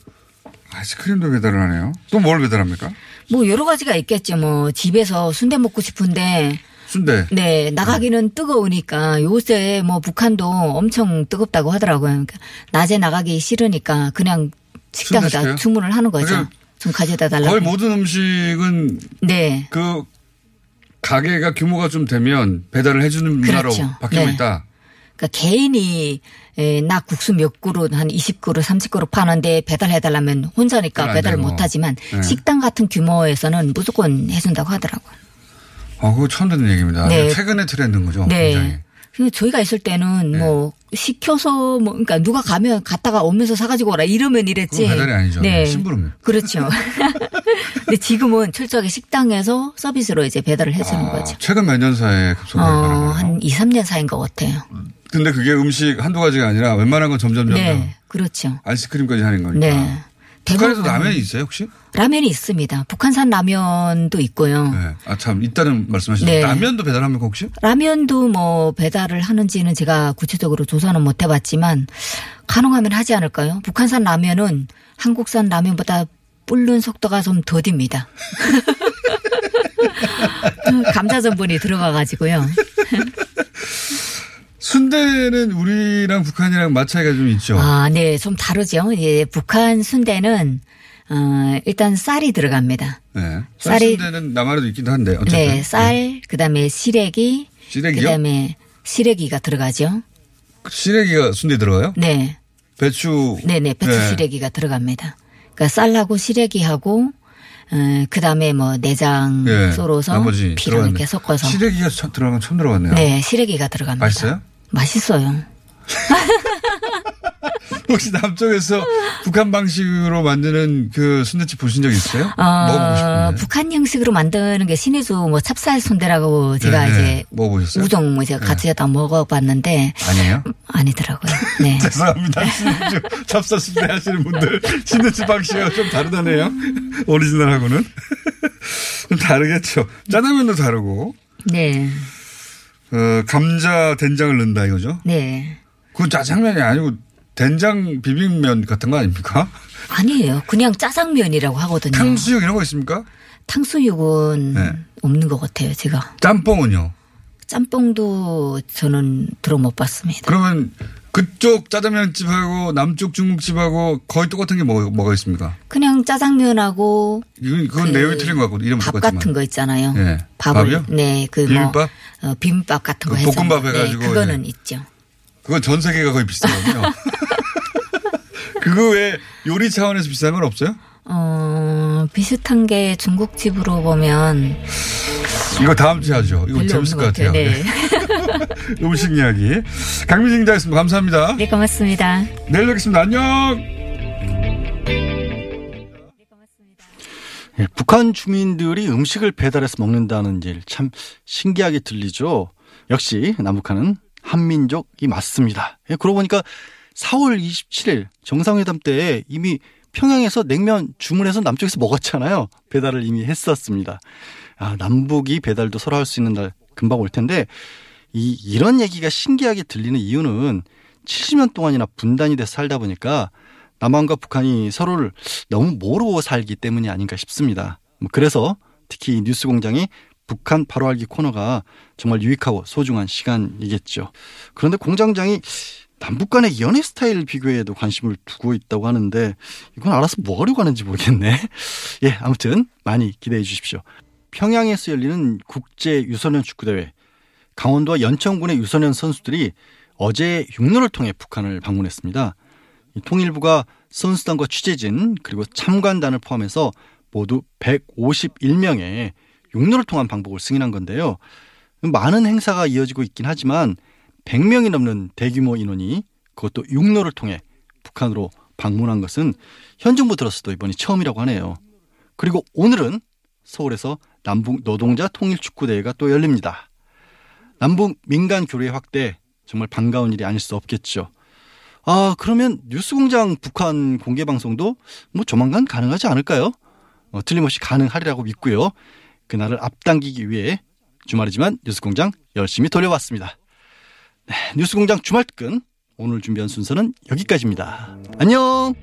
Speaker 3: 아이스크림도 배달을 하네요. 또 뭘 배달합니까?
Speaker 7: 뭐 여러 가지가 있겠죠. 뭐 집에서 순대 먹고 싶은데
Speaker 3: 순대.
Speaker 7: 네, 나가기는 뜨거우니까 요새 뭐 북한도 엄청 뜨겁다고 하더라고요. 그러니까 낮에 나가기 싫으니까 그냥? 식당에다 주문을 하는 거죠. 좀 가져다 달라고.
Speaker 3: 거의 모든 음식은
Speaker 7: 네.
Speaker 3: 그 가게가 규모가 좀 되면 배달을 해주는 문화로
Speaker 7: 그렇죠.
Speaker 3: 바뀌고
Speaker 7: 네.
Speaker 3: 있다.
Speaker 7: 그러니까 개인이 에, 나 국수 몇 그릇 한 20그릇 30그릇 파는데 배달해달라면 혼자니까 배달을. 못하지만
Speaker 3: 네.
Speaker 7: 식당 같은 규모에서는 무조건 해준다고 하더라고요.
Speaker 3: 아, 그거 처음 듣는 얘기입니다.
Speaker 7: 네.
Speaker 3: 최근에 트렌드인 거죠. 굉장히.
Speaker 7: 네. 저희가 있을 때는
Speaker 3: 네.
Speaker 7: 뭐 시켜서 뭐 그러니까 누가 가면 갔다가 오면서 사가지고 오라 이러면 이랬지.
Speaker 3: 배달이 아니죠.
Speaker 7: 네.
Speaker 3: 심부름이에요.
Speaker 7: 그렇죠. 근데 지금은 철저하게 식당에서 서비스로 이제 배달을 해주는
Speaker 3: 아,
Speaker 7: 거죠.
Speaker 3: 최근 몇 년 사이에 급속하게
Speaker 7: 어.
Speaker 3: 한
Speaker 7: 2, 3년 사이인 것 같아요.
Speaker 3: 근데 그게 음식 한두 가지가 아니라 웬만한 건 점점 점점
Speaker 7: 네. 그렇죠.
Speaker 3: 아이스크림까지 하는 거니까.
Speaker 7: 네. 대부분
Speaker 3: 라면이 있어요 혹시?
Speaker 7: 라면이 있습니다. 북한산 라면도 있고요.
Speaker 3: 네. 아참 있다는 말씀하셨는데
Speaker 7: 네.
Speaker 3: 라면도 배달합니까 혹시?
Speaker 7: 라면도 뭐 배달을 하는지는 제가 구체적으로 조사는 못 해봤지만 가능하면 하지 않을까요? 북한산 라면은 한국산 라면보다 불는 속도가 좀 더딥니다. 감자 전분이 들어가 가지고요.
Speaker 3: 순대는 우리랑 북한이랑 맛 차이가 좀 있죠.
Speaker 7: 아, 네, 좀 다르죠. 예, 북한 순대는 어, 일단 쌀이 들어갑니다.
Speaker 3: 네.
Speaker 7: 쌀이-
Speaker 3: 쌀순대는 남한에도 있긴 한데 어쨌든.
Speaker 7: 네, 쌀, 그다음에 시래기,
Speaker 3: 시래기요?
Speaker 7: 그다음에 시래기가 들어가죠.
Speaker 3: 시래기가 순대 들어가요?
Speaker 7: 네,
Speaker 3: 배추.
Speaker 7: 네, 네, 배추
Speaker 3: 네.
Speaker 7: 시래기가 들어갑니다. 그러니까 쌀하고 시래기하고 어, 그다음에 뭐 내장
Speaker 3: 예,
Speaker 7: 썰어서
Speaker 3: 나머지
Speaker 7: 피랑
Speaker 3: 들어갔네.
Speaker 7: 이렇게 섞어서
Speaker 3: 시래기가 처- 들어간 건 처음 들어갔네요.
Speaker 7: 네, 시래기가 들어갑니다.
Speaker 3: 맛있어요?
Speaker 7: 맛있어요.
Speaker 3: 혹시 남쪽에서 북한 방식으로 만드는 그 순대집 보신 적 있어요? 먹어보고
Speaker 7: 어,
Speaker 3: 싶은데.
Speaker 7: 북한 형식으로 만드는 게 신해주 뭐 찹쌀 순대라고 제가
Speaker 3: 네,
Speaker 7: 이제
Speaker 3: 네. 먹어보셨어요?
Speaker 7: 우동 뭐 제가 같이 다 먹어봤는데
Speaker 3: 아니에요?
Speaker 7: 아니더라고요. 네.
Speaker 3: 죄송합니다. 신주 찹쌀 순대 하시는 분들 신대집 방식이 좀 다르다네요. 오리지널하고는 좀 다르겠죠. 짜장면도 다르고
Speaker 7: 네.
Speaker 3: 어, 감자 된장을 넣는다 이거죠.
Speaker 7: 네.
Speaker 3: 그건 짜장면이 아니고 된장 비빔면 같은 거 아닙니까?
Speaker 7: 아니에요. 그냥 짜장면이라고 하거든요.
Speaker 3: 탕수육 이런 거 있습니까?
Speaker 7: 탕수육은
Speaker 3: 네.
Speaker 7: 없는 것 같아요, 제가.
Speaker 3: 짬뽕은요?
Speaker 7: 짬뽕도 저는 들어 못 봤습니다.
Speaker 3: 그러면 그쪽 짜장면집하고 남쪽 중국집하고 거의 똑같은 게 뭐, 뭐가 있습니까?
Speaker 7: 그냥 짜장면하고
Speaker 3: 이건, 그건
Speaker 7: 그
Speaker 3: 내용이 틀린 것 같고 이름
Speaker 7: 밥
Speaker 3: 똑같지만.
Speaker 7: 같은 거 있잖아요.
Speaker 3: 예.
Speaker 7: 밥을
Speaker 3: 밥이요?
Speaker 7: 네, 그
Speaker 3: 비빔밥?
Speaker 7: 뭐 어, 비빔밥 같은
Speaker 3: 거그
Speaker 7: 해서
Speaker 3: 볶음밥
Speaker 7: 네,
Speaker 3: 해가지고
Speaker 7: 그거는
Speaker 3: 이제.
Speaker 7: 있죠.
Speaker 3: 그건 전 세계가 거의 비슷하거든요. 그거 외에 요리 차원에서 비슷한 건 없어요?
Speaker 7: 어, 비슷한 게 중국집으로 보면
Speaker 3: 이거 다음 주에 하죠. 이거 재밌을
Speaker 7: 것
Speaker 3: 같아요.
Speaker 7: 같아요.
Speaker 3: 네. 음식 이야기. 강민식 기자였습니다. 감사합니다.
Speaker 7: 네, 고맙습니다.
Speaker 3: 내일 뵙겠습니다. 안녕!
Speaker 2: 예, 북한 주민들이 음식을 배달해서 먹는다는 일 참 신기하게 들리죠. 역시 남북한은 한민족이 맞습니다. 예, 그러고 보니까 4월 27일 정상회담 때 이미 평양에서 냉면 주문해서 남쪽에서 먹었잖아요. 배달을 이미 했었습니다. 아, 남북이 배달도 서로 할 수 있는 날 금방 올 텐데 이 이런 얘기가 신기하게 들리는 이유는 70년 동안이나 분단이 돼서 살다 보니까 남한과 북한이 서로를 너무 모르고 살기 때문이 아닌가 싶습니다. 뭐 그래서 특히 이 뉴스 공장이 북한 바로 알기 코너가 정말 유익하고 소중한 시간이겠죠. 그런데 공장장이 남북 간의 연애 스타일 비교에도 관심을 두고 있다고 하는데 이건 알아서 뭐 하려고 하는지 모르겠네. 예, 아무튼 많이 기대해 주십시오. 평양에서 열리는 국제 유소년 축구대회 강원도와 연천군의 유소년 선수들이 어제 육로를 통해 북한을 방문했습니다. 이 통일부가 선수단과 취재진 그리고 참관단을 포함해서 모두 151명의 육로를 통한 방북을 승인한 건데요. 많은 행사가 이어지고 있긴 하지만 100명이 넘는 대규모 인원이 그것도 육로를 통해 북한으로 방문한 것은 현 정부 들었어도 이번이 처음이라고 하네요. 그리고 오늘은 서울에서 남북 노동자 통일 축구 대회가 또 열립니다. 남북 민간 교류의 확대 정말 반가운 일이 아닐 수 없겠죠. 아, 그러면 뉴스공장 북한 공개 방송도 뭐 조만간 가능하지 않을까요? 어, 틀림없이 가능하리라고 믿고요. 그날을 앞당기기 위해 주말이지만 뉴스공장 열심히 돌려왔습니다. 네, 뉴스공장 주말 특근 오늘 준비한 순서는 여기까지입니다. 안녕.